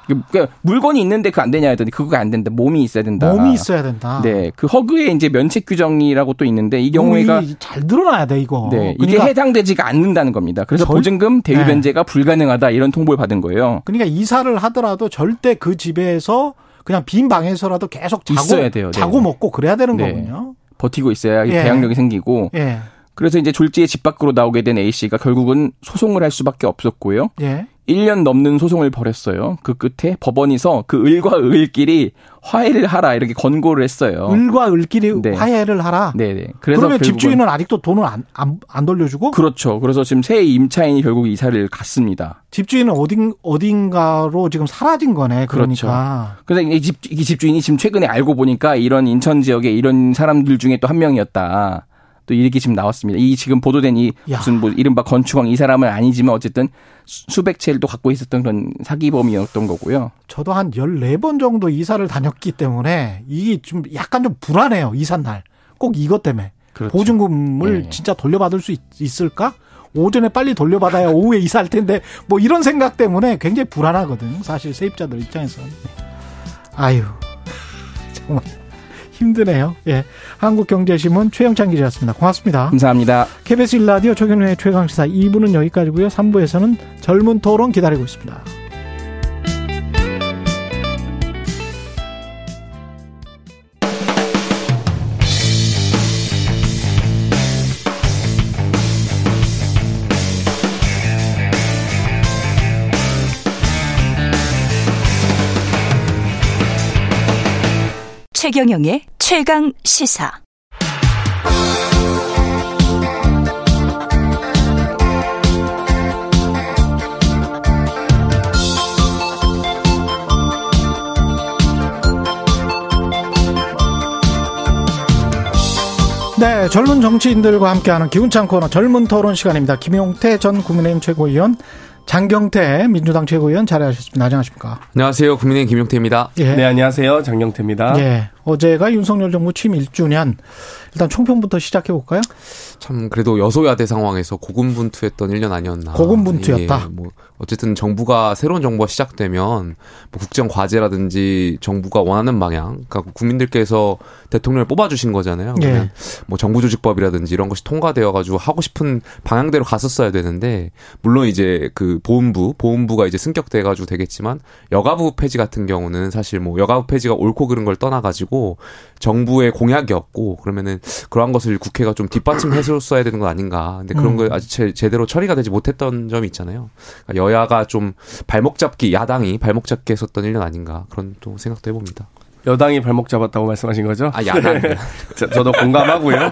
그러니까 물건이 있는데 그 안 되냐 했더니 그거가 안 된다. 몸이 있어야 된다. 몸이 있어야 된다. 네. 그 허그에 이제 면책 규정이라고 또 있는데 이 경우에가 잘 드러나야 돼, 이거. 네. 이게 그러니까 해당되지가 않는다는 겁니다. 그래서 절... 보증금 대위 네. 변제가 네. 불가능하다 이런 통보를 받은 거예요. 그러니까 이사를 하더라도 절대 그 집에서 그냥 빈 방에서라도 계속 자고 돼요. 네. 자고 먹고 그래야 되는 네. 거군요. 버티고 있어야 예. 대항력이 생기고 예. 그래서 이제 졸지에 집 밖으로 나오게 된 A 씨가 결국은 소송을 할 수밖에 없었고요. 예. 1년 넘는 소송을 벌였어요. 그 끝에 법원에서 그 을과 을끼리 화해를 하라 이렇게 권고를 했어요. 을과 을끼리 네. 화해를 하라. 네네. 네. 그래서 그러면 집주인은 아직도 돈을 안, 안, 안, 돌려주고? 그렇죠. 그래서 지금 새 임차인이 결국 이사를 갔습니다. 집주인은 어딘 어딘가로 지금 사라진 거네. 그러니까. 그렇죠. 그래서 이 집, 이 집주인이 지금 최근에 알고 보니까 이런 인천 지역에 이런 사람들 중에 또 한 명이었다. 또 이렇게 지금 나왔습니다. 이 지금 보도된 이 야. 무슨 뭐 이른바 건축왕 이 사람은 아니지만 어쨌든 수백 채를 또 갖고 있었던 그런 사기범이었던 거고요. 저도 한 14번 정도 이사를 다녔기 때문에 이게 좀 약간 좀 불안해요. 이사 날. 꼭 이것 때문에. 그렇죠. 보증금을 네. 진짜 돌려받을 수 있, 있을까? 오전에 빨리 돌려받아야 오후에 이사할 텐데 뭐 이런 생각 때문에 굉장히 불안하거든. 사실 세입자들 입장에서는. 아유. 정말 힘드네요. 예. 한국경제신문 최영찬 기자였습니다. 고맙습니다. 감사합니다. KBS 1라디오 최경련의 최강시사 2부는 여기까지고요. 3부에서는 젊은 토론 기다리고 있습니다. 최경영의 최강 시사. 네, 젊은 정치인들과 함께하는 기운찬 코너 젊은 토론 시간입니다. 김용태 전 국민의힘 최고위원 장경태 민주당 최고위원 자리하셨습니다. 안녕하십니까? 안녕하세요. 국민의힘 김용태입니다. 예. 네, 안녕하세요. 장경태입니다. 예. 어제가 윤석열 정부 취임 1주년. 일단 총평부터 시작해 볼까요? 참 그래도 여소야대 상황에서 고군분투했던 1년 아니었나. 고군분투였다. 예, 뭐 어쨌든 정부가 새로운 정부가 시작되면 뭐 국정 과제라든지 정부가 원하는 방향, 그러니까 국민들께서 대통령을 뽑아주신 거잖아요. 예. 그러면 예. 뭐 정부 조직법이라든지 이런 것이 통과되어 가지고 하고 싶은 방향대로 갔었어야 되는데 물론 이제 그 보훈부, 보훈부가 이제 승격돼 가지고 되겠지만 여가부 폐지 같은 경우는 사실 뭐 여가부 폐지가 옳고 그른 걸 떠나 가지고 정부의 공약이었고 그러면은 그러한 것을 국회가 좀 뒷받침해줬어야 되는 거 아닌가. 근데 그런 음. 거 아직 제, 제대로 처리가 되지 못했던 점이 있잖아요. 그러니까 여야가 좀 발목 잡기, 야당이 발목 잡기 했었던 일년 아닌가 그런 또 생각도 해봅니다. 여당이 발목 잡았다고 말씀하신 거죠? 아, 야당. *laughs* 네. 저도 공감하고요.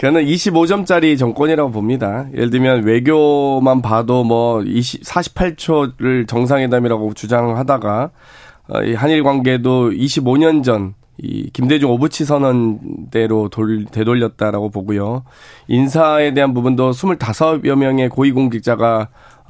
저는 25점짜리 정권이라고 봅니다. 예를 들면 외교만 봐도 뭐 20, 48초를 정상회담이라고 주장하다가 어, 이 한일 관계도 25년 전 이 김대중 오부치 선언대로 돌, 되돌렸다라고 보고요. 인사에 대한 부분도 25여 명의 고위공직자가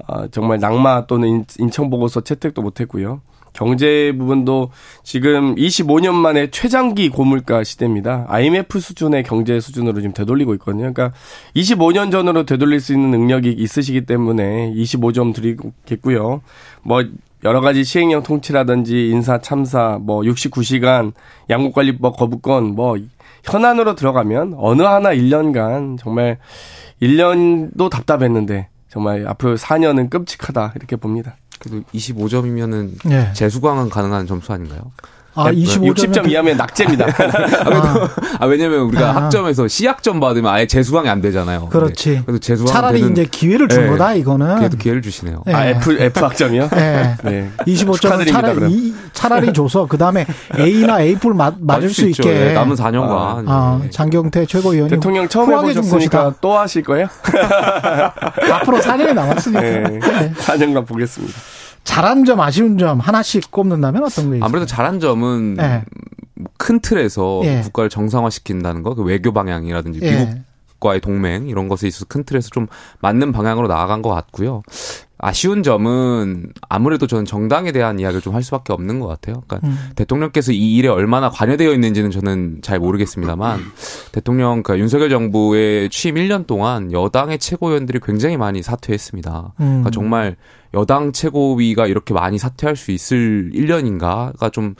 어, 정말 낙마 또는 인청 보고서 채택도 못했고요. 경제 부분도 지금 25년 만에 최장기 고물가 시대입니다. IMF 수준의 경제 수준으로 지금 되돌리고 있거든요. 그러니까 25년 전으로 되돌릴 수 있는 능력이 있으시기 때문에 25점 드리겠고요. 뭐 여러 가지 시행령 통치라든지 인사 참사, 뭐 69시간 양국관리법 거부권, 뭐 현안으로 들어가면 어느 하나 1년간 정말 1년도 답답했는데 정말 앞으로 4년은 끔찍하다 이렇게 봅니다. 그래도 25점이면은 네. 재수강은 가능한 점수 아닌가요? 아, 25점 60점 이하면 낙제입니다. 아, *laughs* 아, 왜냐면 우리가 아. 학점에서 C학점 받으면 아예 재수강이 안 되잖아요. 그렇지. 그래도 재수강 차라리 이제 기회를 준 네. 거다 이거는. 그래도 기회를 주시네요. 네. 아, F F 학점이요? 네. *laughs* 네. 25점 차라리 차라리 줘서 그 다음에 A나 A 풀 맞, 맞을 수, 수 있게 네, 남은 4년간. 아, 아, 장경태 최고위원이 대통령 처음 해보셨으니까 또 하실 거예요? *laughs* 앞으로 4년이 남았으니까. 네. 4년간 보겠습니다. 잘한 점, 아쉬운 점 하나씩 꼽는다면 어떤 게 있어요? 아무래도 잘한 점은 네. 큰 틀에서 예. 국가를 정상화시킨다는 거, 그 외교 방향이라든지 예. 미국과의 동맹 이런 것에 있어서 큰 틀에서 좀 맞는 방향으로 나아간 것 같고요. 아쉬운 점은 아무래도 저는 정당에 대한 이야기를 좀 할 수밖에 없는 것 같아요. 그러니까 음. 대통령께서 이 일에 얼마나 관여되어 있는지는 저는 잘 모르겠습니다만 대통령 그러니까 윤석열 정부의 취임 1년 동안 여당의 최고위원들이 굉장히 많이 사퇴했습니다. 그러니까 음. 그러니까 정말 여당 최고위가 이렇게 많이 사퇴할 수 있을 1년인가가 좀,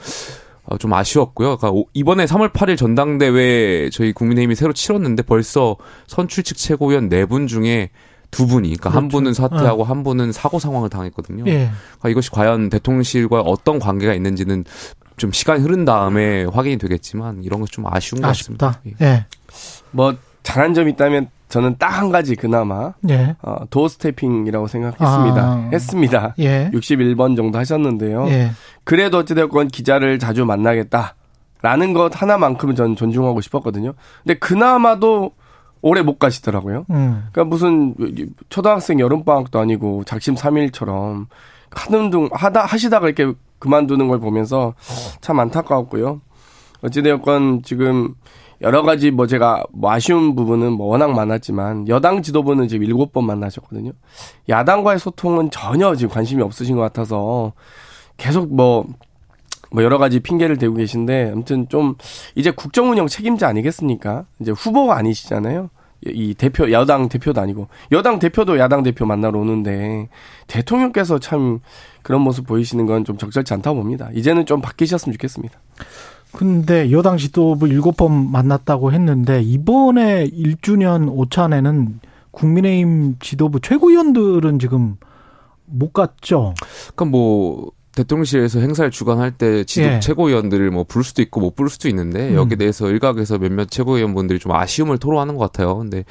어, 좀 아쉬웠고요. 그러니까 이번에 3월 8일 전당대회 저희 국민의힘이 새로 치렀는데 벌써 선출직 최고위원 4분 중에 두 분이, 그러니까 그렇죠. 한 분은 사퇴하고 어. 한 분은 사고 상황을 당했거든요. 예. 그러니까 이것이 과연 대통령실과 어떤 관계가 있는지는 좀 시간이 흐른 다음에 확인이 되겠지만 이런 것좀 아쉬운 아쉽다. 것 같습니다. 예. 예. 뭐 잘한 점이 있다면 저는 딱 한 가지 그나마 예. 어, 도어 스태핑이라고 생각했습니다. 아. 했습니다. 예. 61번 정도 하셨는데요. 예. 그래도 어찌되었건 기자를 자주 만나겠다라는 것 하나만큼은 저는 존중하고 싶었거든요. 근데 그나마도 오래 못 가시더라고요. 음. 그러니까 무슨 초등학생 여름 방학도 아니고 작심 3일처럼 하는 둥 하다 하시다가 이렇게 그만두는 걸 보면서 참 안타까웠고요. 어찌되었건 지금 여러 가지 뭐 제가 뭐 아쉬운 부분은 뭐 워낙 많았지만 여당 지도부는 지금 일곱 번 만나셨거든요. 야당과의 소통은 전혀 지금 관심이 없으신 것 같아서 계속 뭐, 뭐 여러 가지 핑계를 대고 계신데 아무튼 좀 이제 국정 운영 책임자 아니겠습니까? 이제 후보가 아니시잖아요. 이 대표 야당 대표도 아니고 여당 대표도 야당 대표 만나러 오는데 대통령께서 참 그런 모습 보이시는 건 좀 적절치 않다고 봅니다. 이제는 좀 바뀌셨으면 좋겠습니다. 근데 여당 지도부 일곱 번 만났다고 했는데 이번에 1주년 오찬에는 국민의힘 지도부 최고위원들은 지금 못 갔죠. 그러니까 뭐 대통령실에서 행사를 주관할 때 지도 예. 최고위원들을 뭐 부를 수도 있고 못 부를 수도 있는데 음. 여기에 대해서 일각에서 몇몇 최고위원분들이 좀 아쉬움을 토로하는 것 같아요. 근데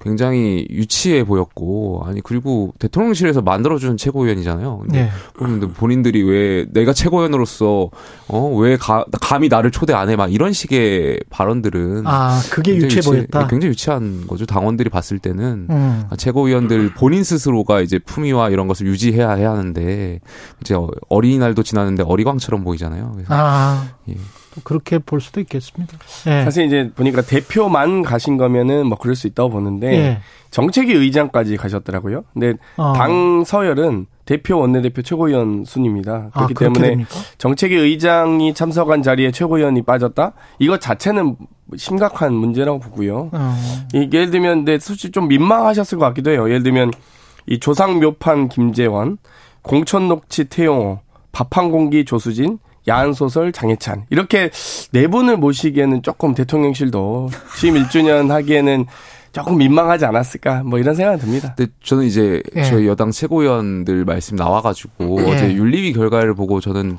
굉장히 유치해 보였고 아니 그리고 대통령실에서 만들어준 최고위원이잖아요. 근데 예. 그런데 본인들이 왜 내가 최고위원으로서 어왜 감히 나를 초대 안 해 막 이런 식의 발언들은 아 그게 유치해 유치, 보였다. 굉장히 유치한 거죠. 당원들이 봤을 때는 음. 최고위원들 본인 스스로가 이제 품위와 이런 것을 유지해야 해야 하는데 이제 어린이날도 지났는데 어리광처럼 보이잖아요. 그래서 아. 예. 그렇게 볼 수도 있겠습니다. 네. 사실 이제 보니까 대표만 가신 거면은 뭐 그럴 수 있다고 보는데 네. 정책위 의장까지 가셨더라고요. 근데 어. 당 서열은 대표 원내대표 최고위원 순입니다. 그렇기 아, 때문에 됩니까? 정책위 의장이 참석한 자리에 최고위원이 빠졌다? 이것 자체는 심각한 문제라고 보고요. 어. 예를 들면 근데 솔직히 좀 민망하셨을 것 같기도 해요. 예를 들면 이 조상묘판 김재원, 공천녹치 태용호, 밥한 공기 조수진, 야한소설 장혜찬 이렇게 네 분을 모시기에는 조금 대통령실도 취임 1주년 하기에는 조금 민망하지 않았을까 뭐 이런 생각이 듭니다. 근데 저는 이제 예. 저희 여당 최고위원들 말씀 나와가지고 예. 어제 윤리위 결과를 보고 저는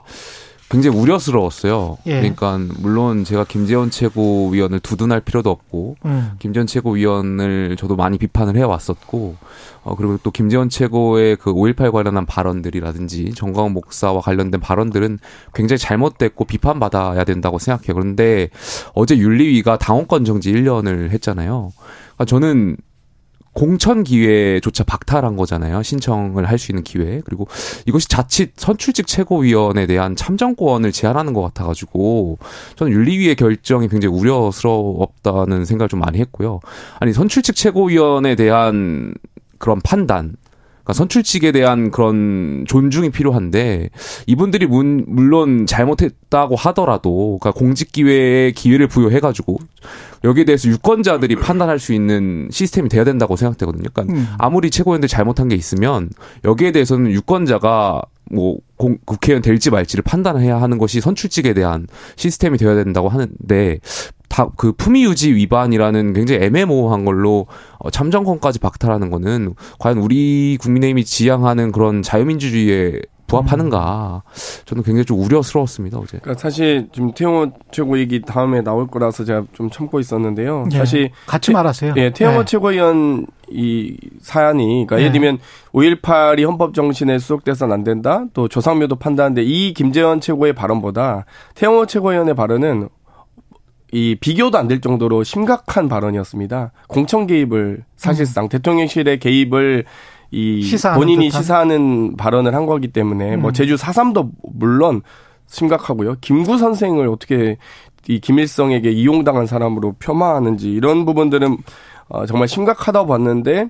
굉장히 우려스러웠어요. 예. 그러니까 물론 제가 김재원 최고위원을 두둔할 필요도 없고 음. 김재원 최고위원을 저도 많이 비판을 해 왔었고 어 그리고 또 김재원 최고의 그 5.18 관련한 발언들이라든지 정광훈 목사와 관련된 발언들은 굉장히 잘못됐고 비판받아야 된다고 생각해요. 그런데 어제 윤리위가 당원권 정지 1년을 했잖아요. 그러니까 저는 공천 기회조차 박탈한 거잖아요. 신청을 할 수 있는 기회. 그리고 이것이 자칫 선출직 최고위원에 대한 참정권을 제한하는 것 같아가지고 저는 윤리위의 결정이 굉장히 우려스럽다는 생각을 좀 많이 했고요. 아니 선출직 최고위원에 대한 그런 판단 그러니까 선출직에 대한 그런 존중이 필요한데 이분들이 문, 물론 잘못했다고 하더라도 그러니까 공직 기회에 기회를 부여해 가지고 여기에 대해서 유권자들이 판단할 수 있는 시스템이 돼야 된다고 생각되거든요. 그러니까 음. 아무리 최고위원들 잘못한 게 있으면 여기에 대해서는 유권자가 뭐 공, 국회의원 될지 말지를 판단해야 하는 것이 선출직에 대한 시스템이 되어야 된다고 하는데 다 그 품위 유지 위반이라는 굉장히 애매모호한 걸로 어, 참정권까지 박탈하는 거는 과연 우리 국민의힘이 지향하는 그런 자유민주주의에 부합하는가 저는 굉장히 좀 우려스러웠습니다 어제. 그러니까 사실 지금 태영호 최고 얘기 다음에 나올 거라서 제가 좀 참고 있었는데요. 예, 사실 같이 말하세요. 예, 태영호 네. 최고위원 이 사안이 그러니까 네. 예를 들면 5.18이 헌법 정신에 수속돼서는 안 된다. 또 조상묘도 판단하는데 이 김재원 최고의 발언보다 태영호 최고위원의 발언은 이 비교도 안 될 정도로 심각한 발언이었습니다. 공천 개입을 사실상 음. 대통령실의 개입을 이 본인이 듯한? 시사하는 발언을 한 거기 때문에 뭐 음. 뭐 제주 사삼도 물론 심각하고요. 김구 선생을 어떻게 이 김일성에게 이용당한 사람으로 폄하하는지 이런 부분들은 어, 정말 심각하다고 봤는데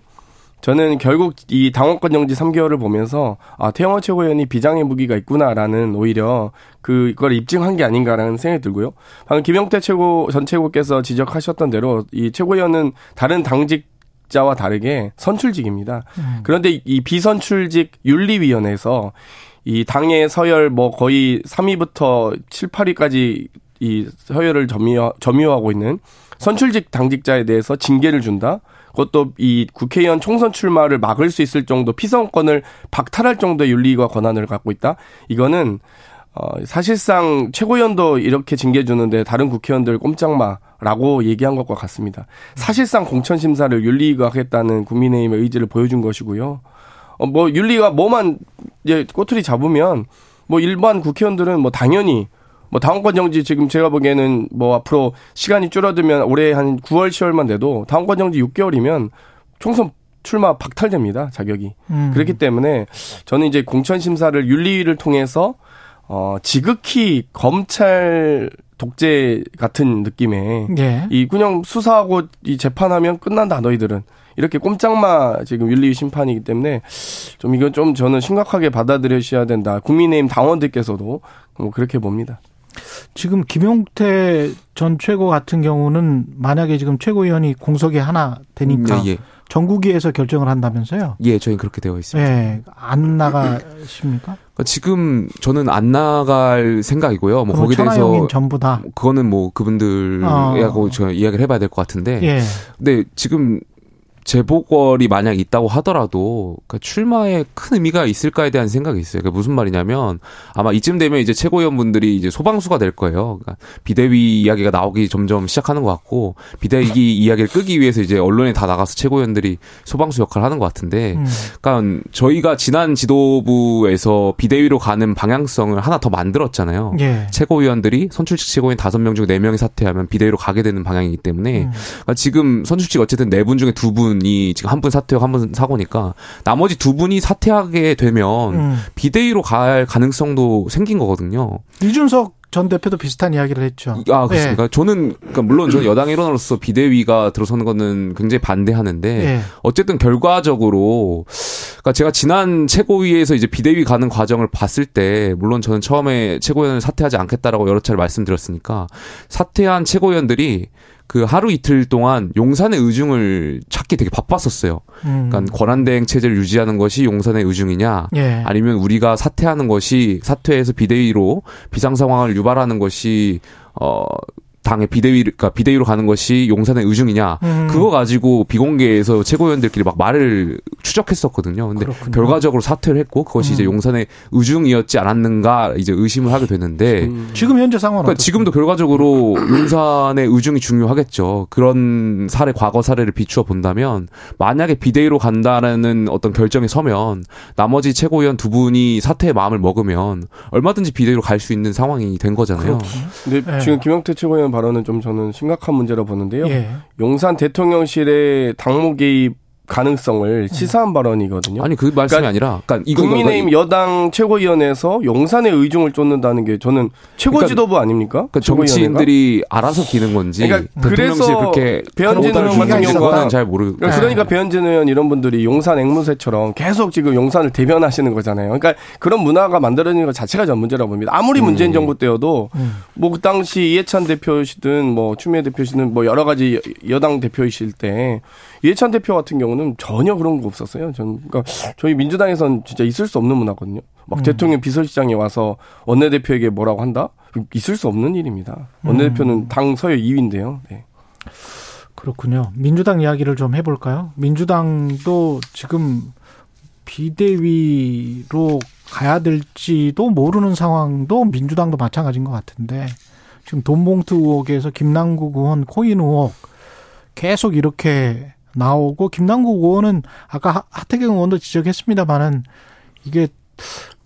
저는 결국 이 당원권 정지 3개월을 보면서 아 태영호 최고위원이 비장의 무기가 있구나라는 오히려 그걸 입증한 게 아닌가라는 생각이 들고요. 방금 김영태 최고 전 최고께서 지적하셨던 대로 이 최고위원은 다른 당직 자와 다르게 선출직입니다. 음. 그런데 이 비선출직 윤리위원회에서 이 당의 서열 뭐 거의 3위부터 7, 8위까지 이 서열을 점유, 점유하고 있는 선출직 당직자에 대해서 징계를 준다. 그것도 이 국회의원 총선 출마를 막을 수 있을 정도 피선권을 박탈할 정도의 윤리와 권한을 갖고 있다. 이거는 어, 사실상 최고위원도 이렇게 징계 주는데 다른 국회의원들 꼼짝마라고 얘기한 것과 같습니다. 사실상 공천 심사를 윤리위가 하겠다는 국민의힘의 의지를 보여준 것이고요. 어, 뭐 윤리가 뭐만 이제 꼬투리 잡으면 뭐 일반 국회의원들은 뭐 당연히 뭐 당원권 정지 지금 제가 보기에는 뭐 앞으로 시간이 줄어들면 올해 한 9월 10월만 돼도 당원권 정지 6개월이면 총선 출마 박탈됩니다 자격이 음. 그렇기 때문에 저는 이제 공천 심사를 윤리위를 통해서 어, 지극히 검찰 독재 같은 느낌의 예. 이 그냥 수사하고 이 재판하면 끝난다 너희들은 이렇게 꼼짝마 지금 윤리 심판이기 때문에 좀 이건 좀 저는 심각하게 받아들여셔야 된다. 국민의힘 당원들께서도 뭐 그렇게 봅니다. 지금 김용태 전 최고 같은 경우는 만약에 지금 최고위원이 공석이 하나 되니까 음, 예, 예. 전국위에서 결정을 한다면서요? 예, 저희 그렇게 되어 있습니다. 예, 안 나가십니까? 그러니까 지금 저는 안 나갈 생각이고요. 뭐 거기에 대해서 전부 다 그거는 뭐 그분들하고 어. 저 이야기를 해봐야 될 것 같은데. 예. 근데 지금 재보궐이 만약 있다고 하더라도 그러니까 출마에 큰 의미가 있을까에 대한 생각이 있어요. 그러니까 무슨 말이냐면 아마 이쯤 되면 이제 최고위원분들이 이제 소방수가 될 거예요. 그러니까 비대위 이야기가 나오기 점점 시작하는 것 같고 비대위 *laughs* 이야기를 끄기 위해서 이제 언론에 다 나가서 최고위원들이 소방수 역할을 하는 것 같은데, 음. 그러니까 저희가 지난 지도부에서 비대위로 가는 방향성을 하나 더 만들었잖아요. 예. 최고위원들이 선출직 최고위원 다섯 명 중 네 명이 사퇴하면 비대위로 가게 되는 방향이기 때문에 음. 그러니까 지금 선출직 어쨌든 네 분 중에 두 분. 분이 지금 한 분 사퇴하고 한 분 사고니까 나머지 두 분이 사퇴하게 되면 음. 비대위로 갈 가능성도 생긴 거거든요. 이준석 전 대표도 비슷한 이야기를 했죠. 아, 그렇습니까? 네. 저는, 그러니까 물론 저는 여당 일원으로서 비대위가 들어서는 거는 굉장히 반대하는데, 네. 어쨌든 결과적으로, 그러니까 제가 지난 최고위에서 이제 비대위 가는 과정을 봤을 때, 물론 저는 처음에 최고위원을 사퇴하지 않겠다라고 여러 차례 말씀드렸으니까, 사퇴한 최고위원들이 그 하루 이틀 동안 용산의 의중을 찾기 되게 바빴었어요. 음. 그러니까 권한대행 체제를 유지하는 것이 용산의 의중이냐, 예. 아니면 우리가 사퇴하는 것이 사퇴해서 비대위로 비상 상황을 유발하는 것이 어 당의 비대위 그러니까 비대위로 가는 것이 용산의 의중이냐 음. 그거 가지고 비공개에서 최고위원들끼리 막 말을 추적했었거든요. 근데 그렇군요. 결과적으로 사퇴를 했고 그것이 음. 이제 용산의 의중이었지 않았는가 이제 의심을 하게 됐는데 음. 지금 현재 상황은 그러니까 지금도 결과적으로 용산의 의중이 중요하겠죠. 그런 사례 과거 사례를 비추어 본다면 만약에 비대위로 간다는 어떤 결정이 서면 나머지 최고위원 두 분이 사퇴의 마음을 먹으면 얼마든지 비대위로 갈 수 있는 상황이 된 거잖아요. 그렇군요. 근데 네. 지금 김영태 최고위원 발언은 좀 저는 심각한 문제라 보는데요. 예. 용산 대통령실의 당무 개입 가능성을 시사한 발언이거든요. 아니 그 말씀이 그러니까 아니라, 그러니까 국민의힘 여당 최고위원회에서 용산의 의중을 쫓는다는 게 저는 최고 그러니까 지도부 아닙니까? 그러니까 정치인들이 알아서 기는 건지. 그러니까 그래서 그렇게 배현진 의원 같은 경우는 잘 모르. 그러니까, 그러니까 배현진 의원 이런 분들이 용산 앵무새처럼 계속 지금 용산을 대변하시는 거잖아요. 그러니까 그런 문화가 만들어지는 것 자체가 전 문제라고 봅니다. 아무리 음. 문재인 정부 때여도 음. 뭐그 당시 이해찬 대표시든 뭐 추미애 대표시든 뭐 여러 가지 여당 대표이실 때 이해찬 대표 같은 경우는 전혀 그런 거 없었어요. 전 그러니까 저희 민주당에선 진짜 있을 수 없는 문화거든요. 막 음. 대통령 비서실장이 와서 원내대표에게 뭐라고 한다? 있을 수 없는 일입니다. 원내대표는 음. 당 서열 2위인데요. 네. 그렇군요. 민주당 이야기를 좀 해볼까요? 민주당도 지금 비대위로 가야 될지도 모르는 상황도 민주당도 마찬가지인 것 같은데 지금 돈봉투 의혹에서 김남국 의원 코인 의혹 계속 이렇게 나오고 김남국 의원은 아까 하태경 의원도 지적했습니다만은 이게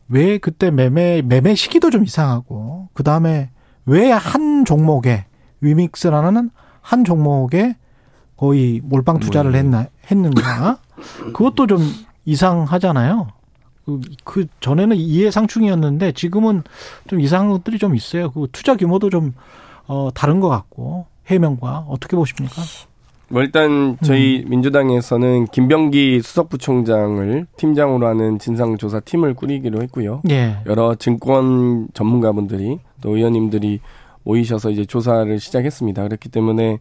왜 그때 매매 매매 시기도 좀 이상하고 그 다음에 왜 한 종목에 위믹스라는 한 종목에 거의 몰빵 투자를 했나 했는가 *laughs* 그것도 좀 이상하잖아요. 그, 그 전에는 이해상충이었는데 지금은 좀 이상한 것들이 좀 있어요. 그 투자 규모도 좀 어, 다른 것 같고 해명과 어떻게 보십니까? 뭐 일단 저희 음. 민주당에서는 김병기 수석부총장을 팀장으로 하는 진상조사 팀을 꾸리기로 했고요. 예. 여러 증권 전문가분들이 또 의원님들이 모이셔서 이제 조사를 시작했습니다. 그렇기 때문에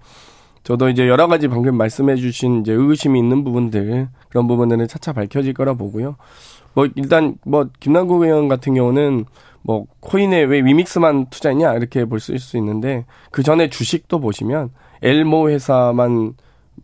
저도 이제 여러 가지 방금 말씀해주신 이제 의구심이 있는 부분들 그런 부분들은 차차 밝혀질 거라 보고요. 뭐 일단 뭐 김남국 의원 같은 경우는 뭐 코인에 왜 위믹스만 투자했냐 이렇게 볼 수 있는데 그 전에 주식도 보시면 엘모 회사만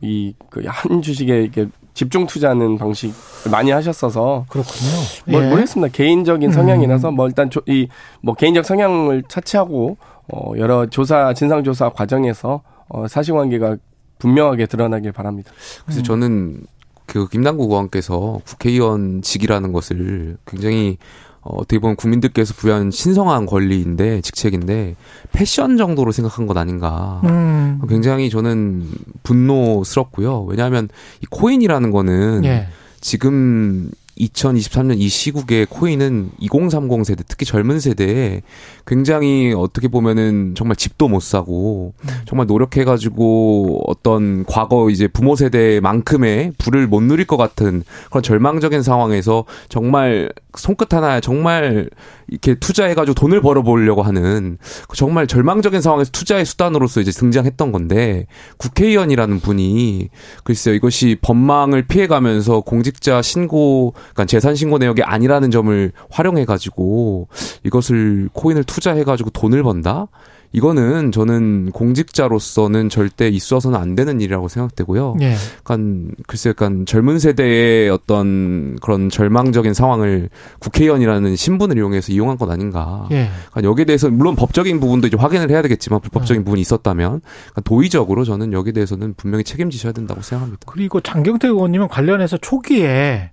이 그 한 주식에 이렇게 집중 투자하는 방식 많이 하셨어서 그렇군요. 뭐 예. 모르겠습니다. 개인적인 성향이라서 음. 뭐 일단 이 뭐 개인적 성향을 차치하고 어 여러 조사 진상 조사 과정에서 어 사실관계가 분명하게 드러나길 바랍니다. 그래서 음. 저는 그 김남국 의원께서 국회의원직이라는 것을 굉장히 어, 어떻게 보면 국민들께서 부여한 신성한 권리인데 직책인데 패션 정도로 생각한 것 아닌가. 음. 굉장히 저는 분노스럽고요. 왜냐하면 이 코인이라는 거는 예. 지금 2023년 이 시국에 코인은 2030 세대, 특히 젊은 세대에 굉장히 어떻게 보면은 정말 집도 못 사고 정말 노력해가지고 어떤 과거 이제 부모 세대만큼의 부를 못 누릴 것 같은 그런 절망적인 상황에서 정말 손끝 하나에 정말 이렇게 투자해가지고 돈을 벌어보려고 하는 정말 절망적인 상황에서 투자의 수단으로서 이제 등장했던 건데 국회의원이라는 분이 글쎄요 이것이 법망을 피해가면서 공직자 신고, 그러니까 재산 신고 내역이 아니라는 점을 활용해가지고 이것을 코인을 투자해가지고 돈을 번다? 이거는 저는 공직자로서는 절대 있어서는 안 되는 일이라고 생각되고요. 예. 약간 글쎄 약간 젊은 세대의 어떤 그런 절망적인 상황을 국회의원이라는 신분을 이용해서 이용한 것 아닌가. 예. 여기에 대해서 물론 법적인 부분도 이제 확인을 해야 되겠지만 불법적인 예. 부분이 있었다면 도의적으로 저는 여기에 대해서는 분명히 책임지셔야 된다고 생각합니다. 그리고 장경태 의원님은 관련해서 초기에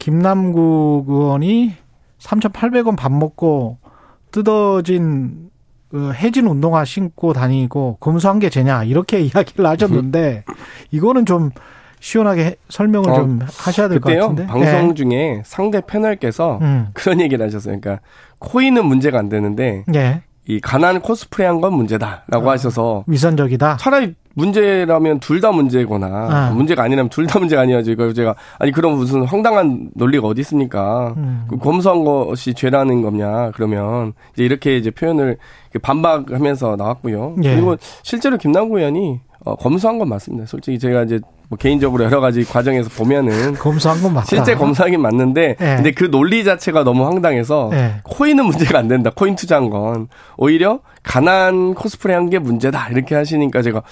김남국 의원이 3,800원 밥 먹고 뜯어진 그 해진 운동화 신고 다니고 검수한 게 죄냐 이렇게 *laughs* 이야기를 하셨는데 이거는 좀 시원하게 설명을 어, 좀 하셔야 될 것 같은데. 방송 네. 중에 상대 패널께서 음. 그런 얘기를 하셨어요. 그러니까 코인은 문제가 안 되는데 네. 이 가난 코스프레한 건 문제다라고 어, 하셔서 위선적이다. 차라리 문제라면 둘 다 문제거나 아. 문제가 아니라면 둘 다 문제가 아니야지. 그 제가 아니 그럼 무슨 황당한 논리가 어디 있습니까? 음. 그 검수한 것이 죄라는 거냐? 그러면 이제 이렇게 이제 표현을 반박하면서 나왔고요. 예. 그리고 실제로 김남구 의원이 어, 검수한 건 맞습니다. 솔직히 제가 이제 뭐 개인적으로 여러 가지 과정에서 보면은 *laughs* 검수한 건 맞다. 실제 검사하긴 맞는데 네. 근데 그 논리 자체가 너무 황당해서 네. 코인은 문제가 안 된다. 코인 투자한 건 오히려 가난 코스프레 한 게 문제다 이렇게 하시니까 제가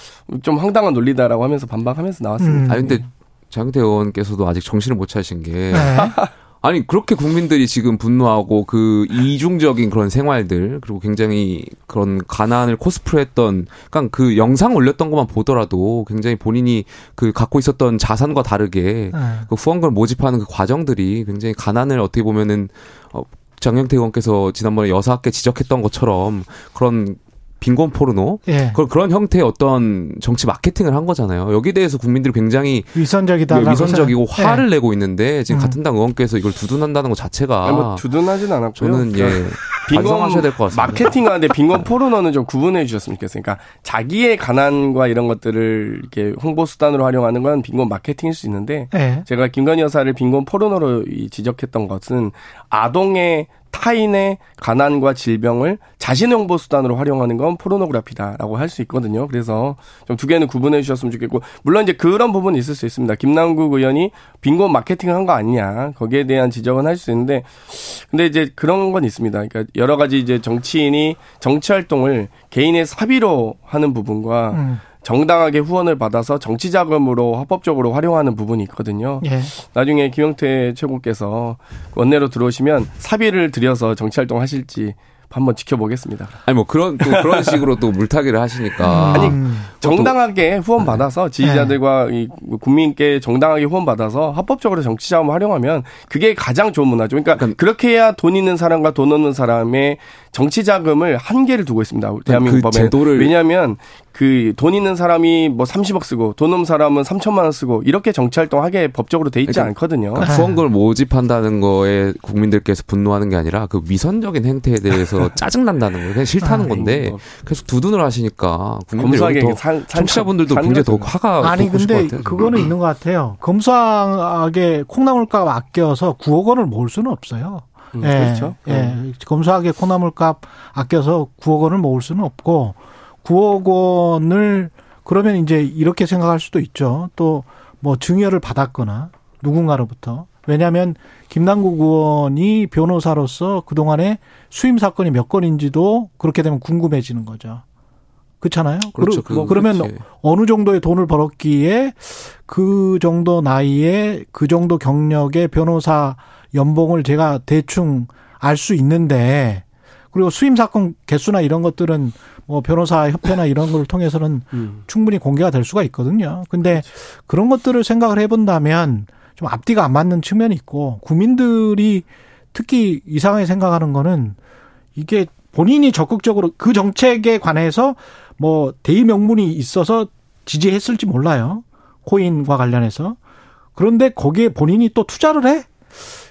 좀 황당한 논리다라고 하면서 반박하면서 나왔습니다. 음. 아 근데 장태 의원께서도 아직 정신을 못 차신 게 네. *laughs* 아니 그렇게 국민들이 지금 분노하고 그 이중적인 그런 생활들 그리고 굉장히 그런 가난을 코스프레했던 그러니까 그 영상 올렸던 것만 보더라도 굉장히 본인이 그 갖고 있었던 자산과 다르게 네. 그 후원금을 모집하는 그 과정들이 굉장히 가난을 어떻게 보면은 어 장영태 의원께서 지난번에 여사께 지적했던 것처럼 그런 빈곤 포르노 예. 그런 형태의 어떤 정치 마케팅을 한 거잖아요. 여기에 대해서 국민들이 굉장히 위선적이다. 네, 위선적이고 화를 예. 내고 있는데 지금 음. 같은 당 의원께서 이걸 두둔한다는 것 자체가 아니, 뭐 두둔하진 않았고요. 저는 예. 반성하셔야 될 것 같습니다. 마케팅하는데 빈곤 포르노는 좀 구분해 주셨으면 좋겠어요. 그러니까 자기의 가난과 이런 것들을 이렇게 홍보 수단으로 활용하는 건 빈곤 마케팅일 수 있는데 예. 제가 김건희 여사를 빈곤 포르노로 지적했던 것은 아동의 타인의 가난과 질병을 자신의 홍보 수단으로 활용하는 건 포르노그래피다라고 할 수 있거든요. 그래서 좀 두 개는 구분해 주셨으면 좋겠고 물론 이제 그런 부분이 있을 수 있습니다. 김남국 의원이 빈곤 마케팅을 한 거 아니냐 거기에 대한 지적은 할 수 있는데 근데 이제 그런 건 있습니다. 그러니까 여러 가지 이제 정치인이 정치 활동을 개인의 사비로 하는 부분과 음. 정당하게 후원을 받아서 정치 자금으로 합법적으로 활용하는 부분이 있거든요. 예. 나중에 김영태 최고께서 원내로 들어오시면 사비를 들여서 정치 활동 하실지 한번 지켜보겠습니다. 아니 뭐 그런 또 그런 *laughs* 식으로 또 물타기를 하시니까 아니 정당하게 후원 받아서 지지자들과 이 국민께 정당하게 후원 받아서 합법적으로 정치 자금을 활용하면 그게 가장 좋은 문화죠. 그러니까, 그러니까 그렇게 해야 돈 있는 사람과 돈 없는 사람의 정치 자금을 한계를 두고 있습니다. 대한민국 그 법에. 제도를 왜냐하면 그 돈 있는 사람이 뭐 30억 쓰고 돈 없는 사람은 3천만 원 쓰고 이렇게 정치 활동하게 법적으로 돼 있지 그러니까 않거든요. 그러니까 후원금을 모집한다는 거에 국민들께서 분노하는 게 아니라 그 위선적인 행태에 대해서 *laughs* 짜증 난다는 거예요. 그냥 싫다는 아, 건데 뭐. 계속 두둔을 하시니까 더 청취자분들도 굉장히 더 화가 아니 근데 그거는 있는 것 같아요. 검소하게 콩나물값 아껴서 9억 원을 모을 수는 없어요. 음, 예, 그렇죠. 예, 음. 검소하게 콩나물값 아껴서 9억 원을 모을 수는 없고 9억 원을 그러면 이제 이렇게 생각할 수도 있죠. 또 뭐 증여를 받았거나 누군가로부터 왜냐하면 김남국 의원이 변호사로서 그동안에 수임 사건이 몇 건인지도 그렇게 되면 궁금해지는 거죠. 그렇잖아요. 그렇죠. 그, 뭐 그러면 그렇지. 어느 정도의 돈을 벌었기에 그 정도 나이에 그 정도 경력의 변호사 연봉을 제가 대충 알 수 있는데 그리고 수임 사건 개수나 이런 것들은 뭐 변호사 협회나 이런 걸 통해서는 음. 충분히 공개가 될 수가 있거든요. 근데 그렇죠. 그런 것들을 생각을 해본다면 좀 앞뒤가 안 맞는 측면이 있고 국민들이 특히 이상하게 생각하는 거는 이게 본인이 적극적으로 그 정책에 관해서 뭐 대의 명분이 있어서 지지했을지 몰라요. 코인과 관련해서. 그런데 거기에 본인이 또 투자를 해?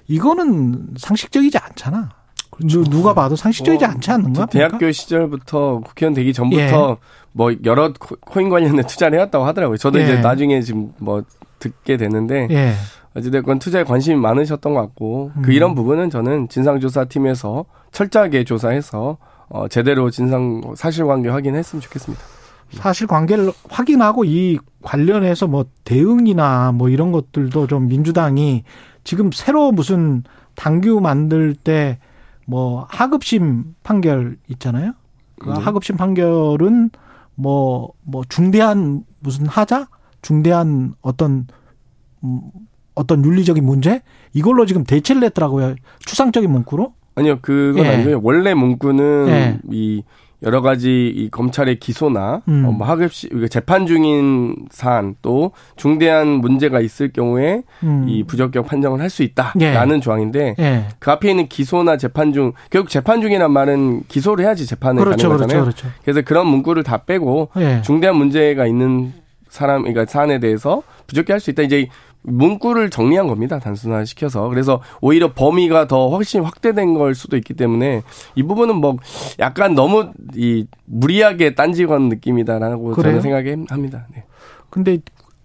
이거는 상식적이지 않잖아. 그렇죠. 누가 봐도 상식적이지 뭐, 않지 않는가? 대학교 보니까? 시절부터 국회의원 되기 전부터 예. 뭐 여러 코인 관련된 투자를 해왔다고 하더라고요. 저도 예. 이제 나중에 지금 뭐 듣게 되는데 예. 어찌됐건 투자에 관심이 많으셨던 것 같고 그 음. 그 이런 부분은 저는 진상조사팀에서 철저하게 조사해서 어, 제대로 진상 사실관계 확인했으면 좋겠습니다. 사실관계를 확인하고 이 관련해서 뭐 대응이나 뭐 이런 것들도 좀 민주당이 지금 새로 무슨 당규 만들 때 뭐 하급심 판결 있잖아요. 그 네. 하급심 판결은 뭐뭐 뭐 중대한 무슨 하자, 중대한 어떤 음, 어떤 윤리적인 문제 이걸로 지금 대체를 냈더라고요. 추상적인 문구로. 아니요, 그건 예. 아니고요. 원래 문구는 예. 이 여러 가지 이 검찰의 기소나 음. 어, 뭐 하급시 재판 중인 사안 또 중대한 문제가 있을 경우에 음. 이 부적격 판정을 할 수 있다라는 예. 조항인데 예. 그 앞에 있는 기소나 재판 중 결국 재판 중이란 말은 기소를 해야지 재판을 그렇죠, 가는 거잖아요. 그렇죠, 그렇죠. 그래서 그런 문구를 다 빼고 예. 중대한 문제가 있는 사람 그러니까 사안에 대해서 부적게 할수 있다. 이제 문구를 정리한 겁니다. 단순화시켜서. 그래서 오히려 범위가 더 훨씬 확대된 걸 수도 있기 때문에 이 부분은 뭐 약간 너무 이 무리하게 딴지건 느낌이다라고 그래요? 저는 생각합니다. 네. 근데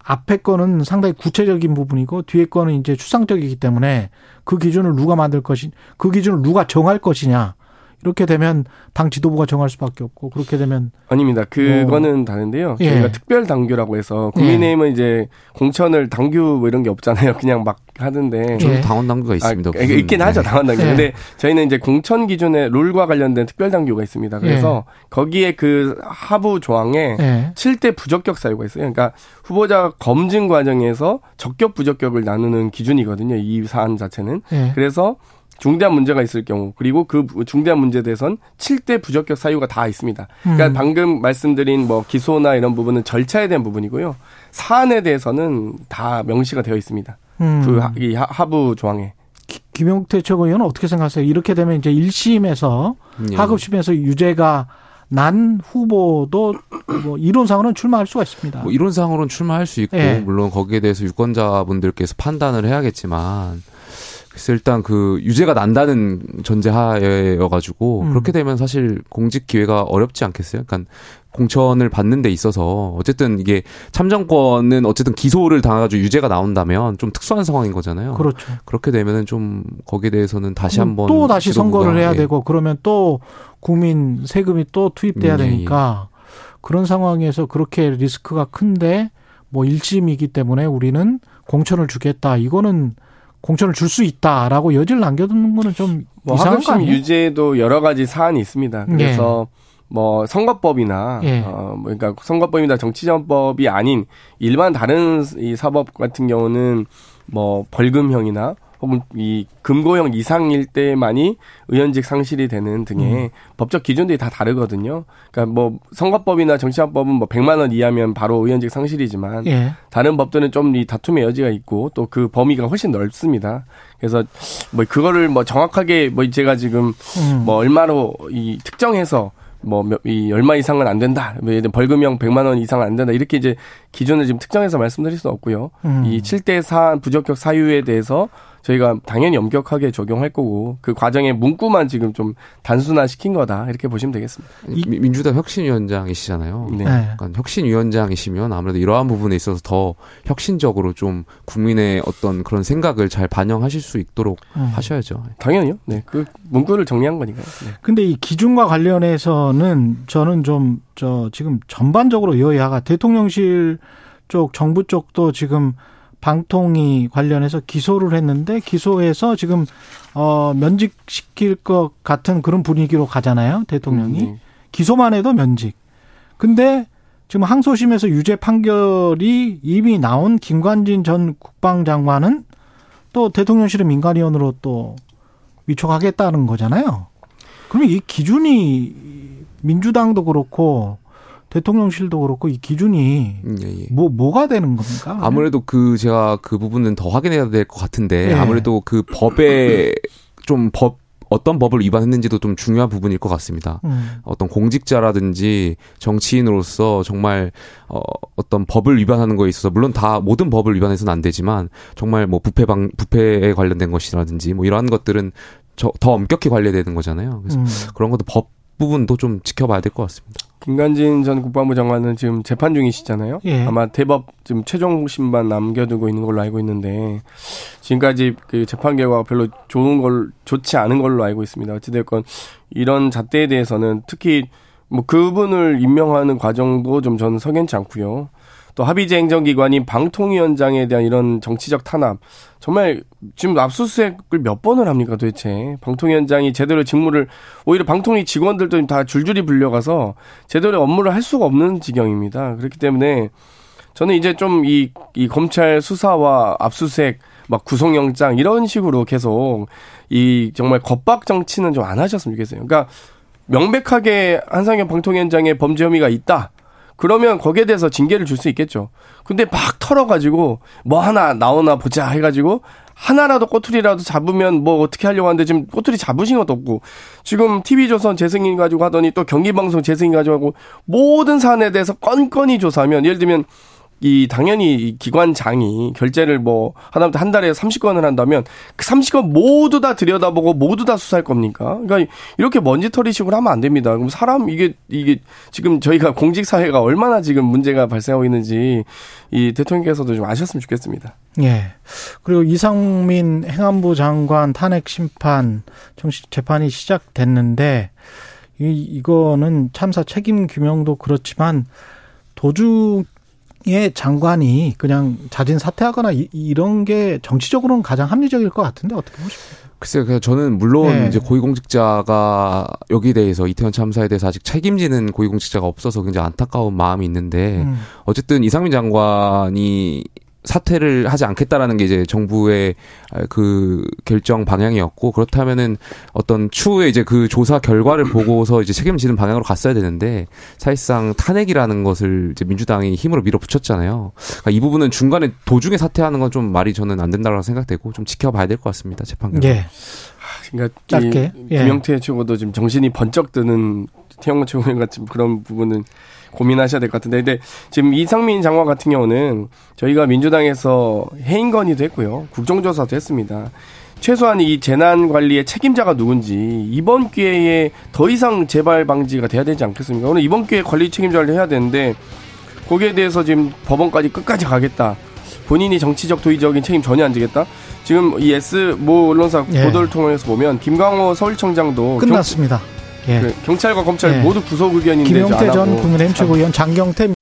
앞에 거는 상당히 구체적인 부분이고 뒤에 거는 이제 추상적이기 때문에 그 기준을 누가 만들 것이 그 기준을 누가 정할 것이냐 이렇게 되면 당 지도부가 정할 수밖에 없고 그렇게 되면 아닙니다. 그거는 뭐. 다른데요. 예. 저희가 특별 당규라고 해서 국민의힘은 예. 이제 공천을 당규 뭐 이런 게 없잖아요. *laughs* 그냥 막 하던데. 예. 당원 당규가 있습니다. 아, 있긴 하죠. 당원 당규. 예. 근데 저희는 이제 공천 기준에 룰과 관련된 특별 당규가 있습니다. 그래서 예. 거기에 그 하부 조항에 예. 7대 부적격 사유가 있어요. 그러니까 후보자 검증 과정에서 적격 부적격을 나누는 기준이거든요. 이 사안 자체는. 예. 그래서 중대한 문제가 있을 경우 그리고 그 중대한 문제에 대해선 7대 부적격 사유가 다 있습니다. 그러니까 음. 방금 말씀드린 뭐 기소나 이런 부분은 절차에 대한 부분이고요. 사안에 대해서는 다 명시가 되어 있습니다. 음. 그이 하부 조항에. 김용태 최고위원은 어떻게 생각하세요? 이렇게 되면 이제 1심에서 예. 하급심에서 유죄가 난 후보도 뭐 이론상으로는 출마할 수가 있습니다. 뭐 이론상으로는 출마할 수 있고 예. 물론 거기에 대해서 유권자분들께서 판단을 해야겠지만 그래서 일단 그 유죄가 난다는 전제하에여가지고 음. 그렇게 되면 사실 공직 기회가 어렵지 않겠어요? 그러니까 공천을 받는 데 있어서 어쨌든 이게 참정권은 어쨌든 기소를 당해가지고 유죄가 나온다면 좀 특수한 상황인 거잖아요. 그렇죠. 그렇게 되면은 좀 거기에 대해서는 다시 한번 또 다시 선거를 해야 예. 되고 그러면 또 국민 세금이 또 투입돼야 음, 예, 되니까 예. 그런 상황에서 그렇게 리스크가 큰데 뭐 일심이기 때문에 우리는 공천을 주겠다. 이거는 공천을 줄 수 있다라고 여지를 남겨두는 거는 좀 뭐 이상한 거 아니에요? 유죄도 여러 가지 사안이 있습니다. 그래서 예. 뭐 선거법이나 예. 어뭐 그러니까 선거법이나 정치자원법이 아닌 일반 다른 이 사법 같은 경우는 뭐 벌금형이나 혹은 이 금고형 이상일 때만이 의원직 상실이 되는 등의 음. 법적 기준들이 다 다르거든요. 그러니까 뭐 선거법이나 정치화법은 뭐 100만 원 이하면 바로 의원직 상실이지만 예. 다른 법들은 좀 이 다툼의 여지가 있고 또 그 범위가 훨씬 넓습니다. 그래서 뭐 그거를 뭐 정확하게 뭐 제가 지금 음. 뭐 얼마로 이 특정해서 뭐이 얼마 이상은 안 된다. 뭐 예를 벌금형 100만 원 이상은 안 된다. 이렇게 이제 기준을 지금 특정해서 말씀드릴 수 없고요. 음. 이 7대 4 부적격 사유에 대해서 저희가 당연히 엄격하게 적용할 거고 그 과정의 문구만 지금 좀 단순화 시킨 거다 이렇게 보시면 되겠습니다. 민주당 혁신위원장이시잖아요. 네. 그러니까 혁신위원장이시면 아무래도 이러한 부분에 있어서 더 혁신적으로 좀 국민의 어떤 그런 생각을 잘 반영하실 수 있도록 음. 하셔야죠. 당연히요. 네, 그 문구를 정리한 거니까요. 네. 근데 이 기준과 관련해서는 저는 좀 저 지금 전반적으로 여야가 대통령실 쪽 정부 쪽도 지금 방통위 관련해서 기소를 했는데 기소해서 지금 어 면직시킬 것 같은 그런 분위기로 가잖아요 대통령이 음, 네. 기소만 해도 면직. 근데 지금 항소심에서 유죄 판결이 이미 나온 김관진 전 국방장관은 또 대통령실의 민간위원으로 또 위촉하겠다는 거잖아요. 그러면 이 기준이 민주당도 그렇고 대통령실도 그렇고 이 기준이 음, 예, 예. 뭐 뭐가 되는 겁니까? 아무래도 그 제가 그 부분은 더 확인해야 될 것 같은데 예. 아무래도 그 법에 좀 법 어떤 법을 위반했는지도 좀 중요한 부분일 것 같습니다. 음. 어떤 공직자라든지 정치인으로서 정말 어, 어떤 법을 위반하는 거에 있어서 물론 다 모든 법을 위반해서는 안 되지만 정말 뭐 부패 방 부패에 관련된 것이라든지 뭐 이러한 것들은 저, 더 엄격히 관리되는 거잖아요. 그래서 음. 그런 것도 법 부분도 좀 지켜봐야 될 것 같습니다. 김관진 전 국방부 장관은 지금 재판 중이시잖아요. 예. 아마 대법 지금 최종 심판 남겨두고 있는 걸로 알고 있는데 지금까지 그 재판 결과가 별로 좋은 걸 좋지 않은 걸로 알고 있습니다. 어찌됐건 이런 잣대에 대해서는 특히 뭐 그분을 임명하는 과정도 좀 저는 석연치 않고요. 또 합의제 행정기관인 방통위원장에 대한 이런 정치적 탄압. 정말 지금 압수수색을 몇 번을 합니까 도대체? 방통위원장이 제대로 직무를 오히려 방통위 직원들도 다 줄줄이 불려가서 제대로 업무를 할 수가 없는 지경입니다. 그렇기 때문에 저는 이제 좀 이 이 검찰 수사와 압수수색 막 구속영장 이런 식으로 계속 이 정말 겁박 정치는 좀 안 하셨으면 좋겠어요. 그러니까 명백하게 한상현 방통위원장의 범죄 혐의가 있다. 그러면 거기에 대해서 징계를 줄 수 있겠죠. 근데 막 털어가지고 뭐 하나 나오나 보자 해가지고 하나라도 꼬투리라도 잡으면 뭐 어떻게 하려고 하는데 지금 꼬투리 잡으신 것도 없고 지금 TV조선 재승인 가지고 하더니 또 경기방송 재승인 가지고 하고 모든 사안에 대해서 건건히 조사하면 예를 들면 이 당연히 기관장이 결제를 뭐 하다못해 한 달에 30건을 한다면 그 30건 모두 다 들여다보고 모두 다 수사할 겁니까? 그러니까 이렇게 먼지털이식으로 하면 안 됩니다. 그럼 사람 이게 이게 지금 저희가 공직 사회가 얼마나 지금 문제가 발생하고 있는지 이 대통령께서도 좀 아셨으면 좋겠습니다. 예. 그리고 이상민 행안부 장관 탄핵 심판 정식 재판이 시작됐는데 이 이거는 참사 책임 규명도 그렇지만 도중 의 장관이 그냥 자진 사퇴하거나 이, 런게 정치적으로는 가장 합리적일 것 같은데 어떻게 보십니까? 글쎄요, 저는 물론 네. 이제 고위공직자가 여기 대해서 이태원 참사에 대해서 아직 책임지는 고위공직자가 없어서 굉장히 안타까운 마음이 있는데 음. 어쨌든 이상민 장관이 사퇴를 하지 않겠다라는 게 이제 정부의 그 결정 방향이었고 그렇다면은 어떤 추후에 이제 그 조사 결과를 *clears throat* 보고서 이제 책임지는 방향으로 갔어야 되는데 사실상 탄핵이라는 것을 이제 민주당이 힘으로 밀어붙였잖아요. 그러니까 이 부분은 중간에 도중에 사퇴하는 건 좀 말이 저는 안 된다고 생각되고 좀 지켜봐야 될 것 같습니다. 재판 결과. 예. 그러니까 짧게 예. 김영태 최고도 지금 정신이 번쩍 드는 태영호 최고위원 같은 그런 부분은 고민하셔야 될 것 같은데 근데 지금 이상민 장관 같은 경우는 저희가 민주당에서 해임 건의도 했고요. 국정조사도 했습니다. 최소한 이 재난 관리의 책임자가 누군지 이번 기회에 더 이상 재발 방지가 돼야 되지 않겠습니까? 오늘 이번 기회에 관리 책임자를 해야 되는데 거기에 대해서 지금 법원까지 끝까지 가겠다. 본인이 정치적 도의적인 책임 전혀 안 지겠다. 지금 이 S 모 언론사 예. 보도를 통해서 보면 김광호 서울청장도 끝났습니다. 경, 예. 그 경찰과 검찰 예. 모두 구속 의견인데 김용태 전 국민의힘 최고위원 장경태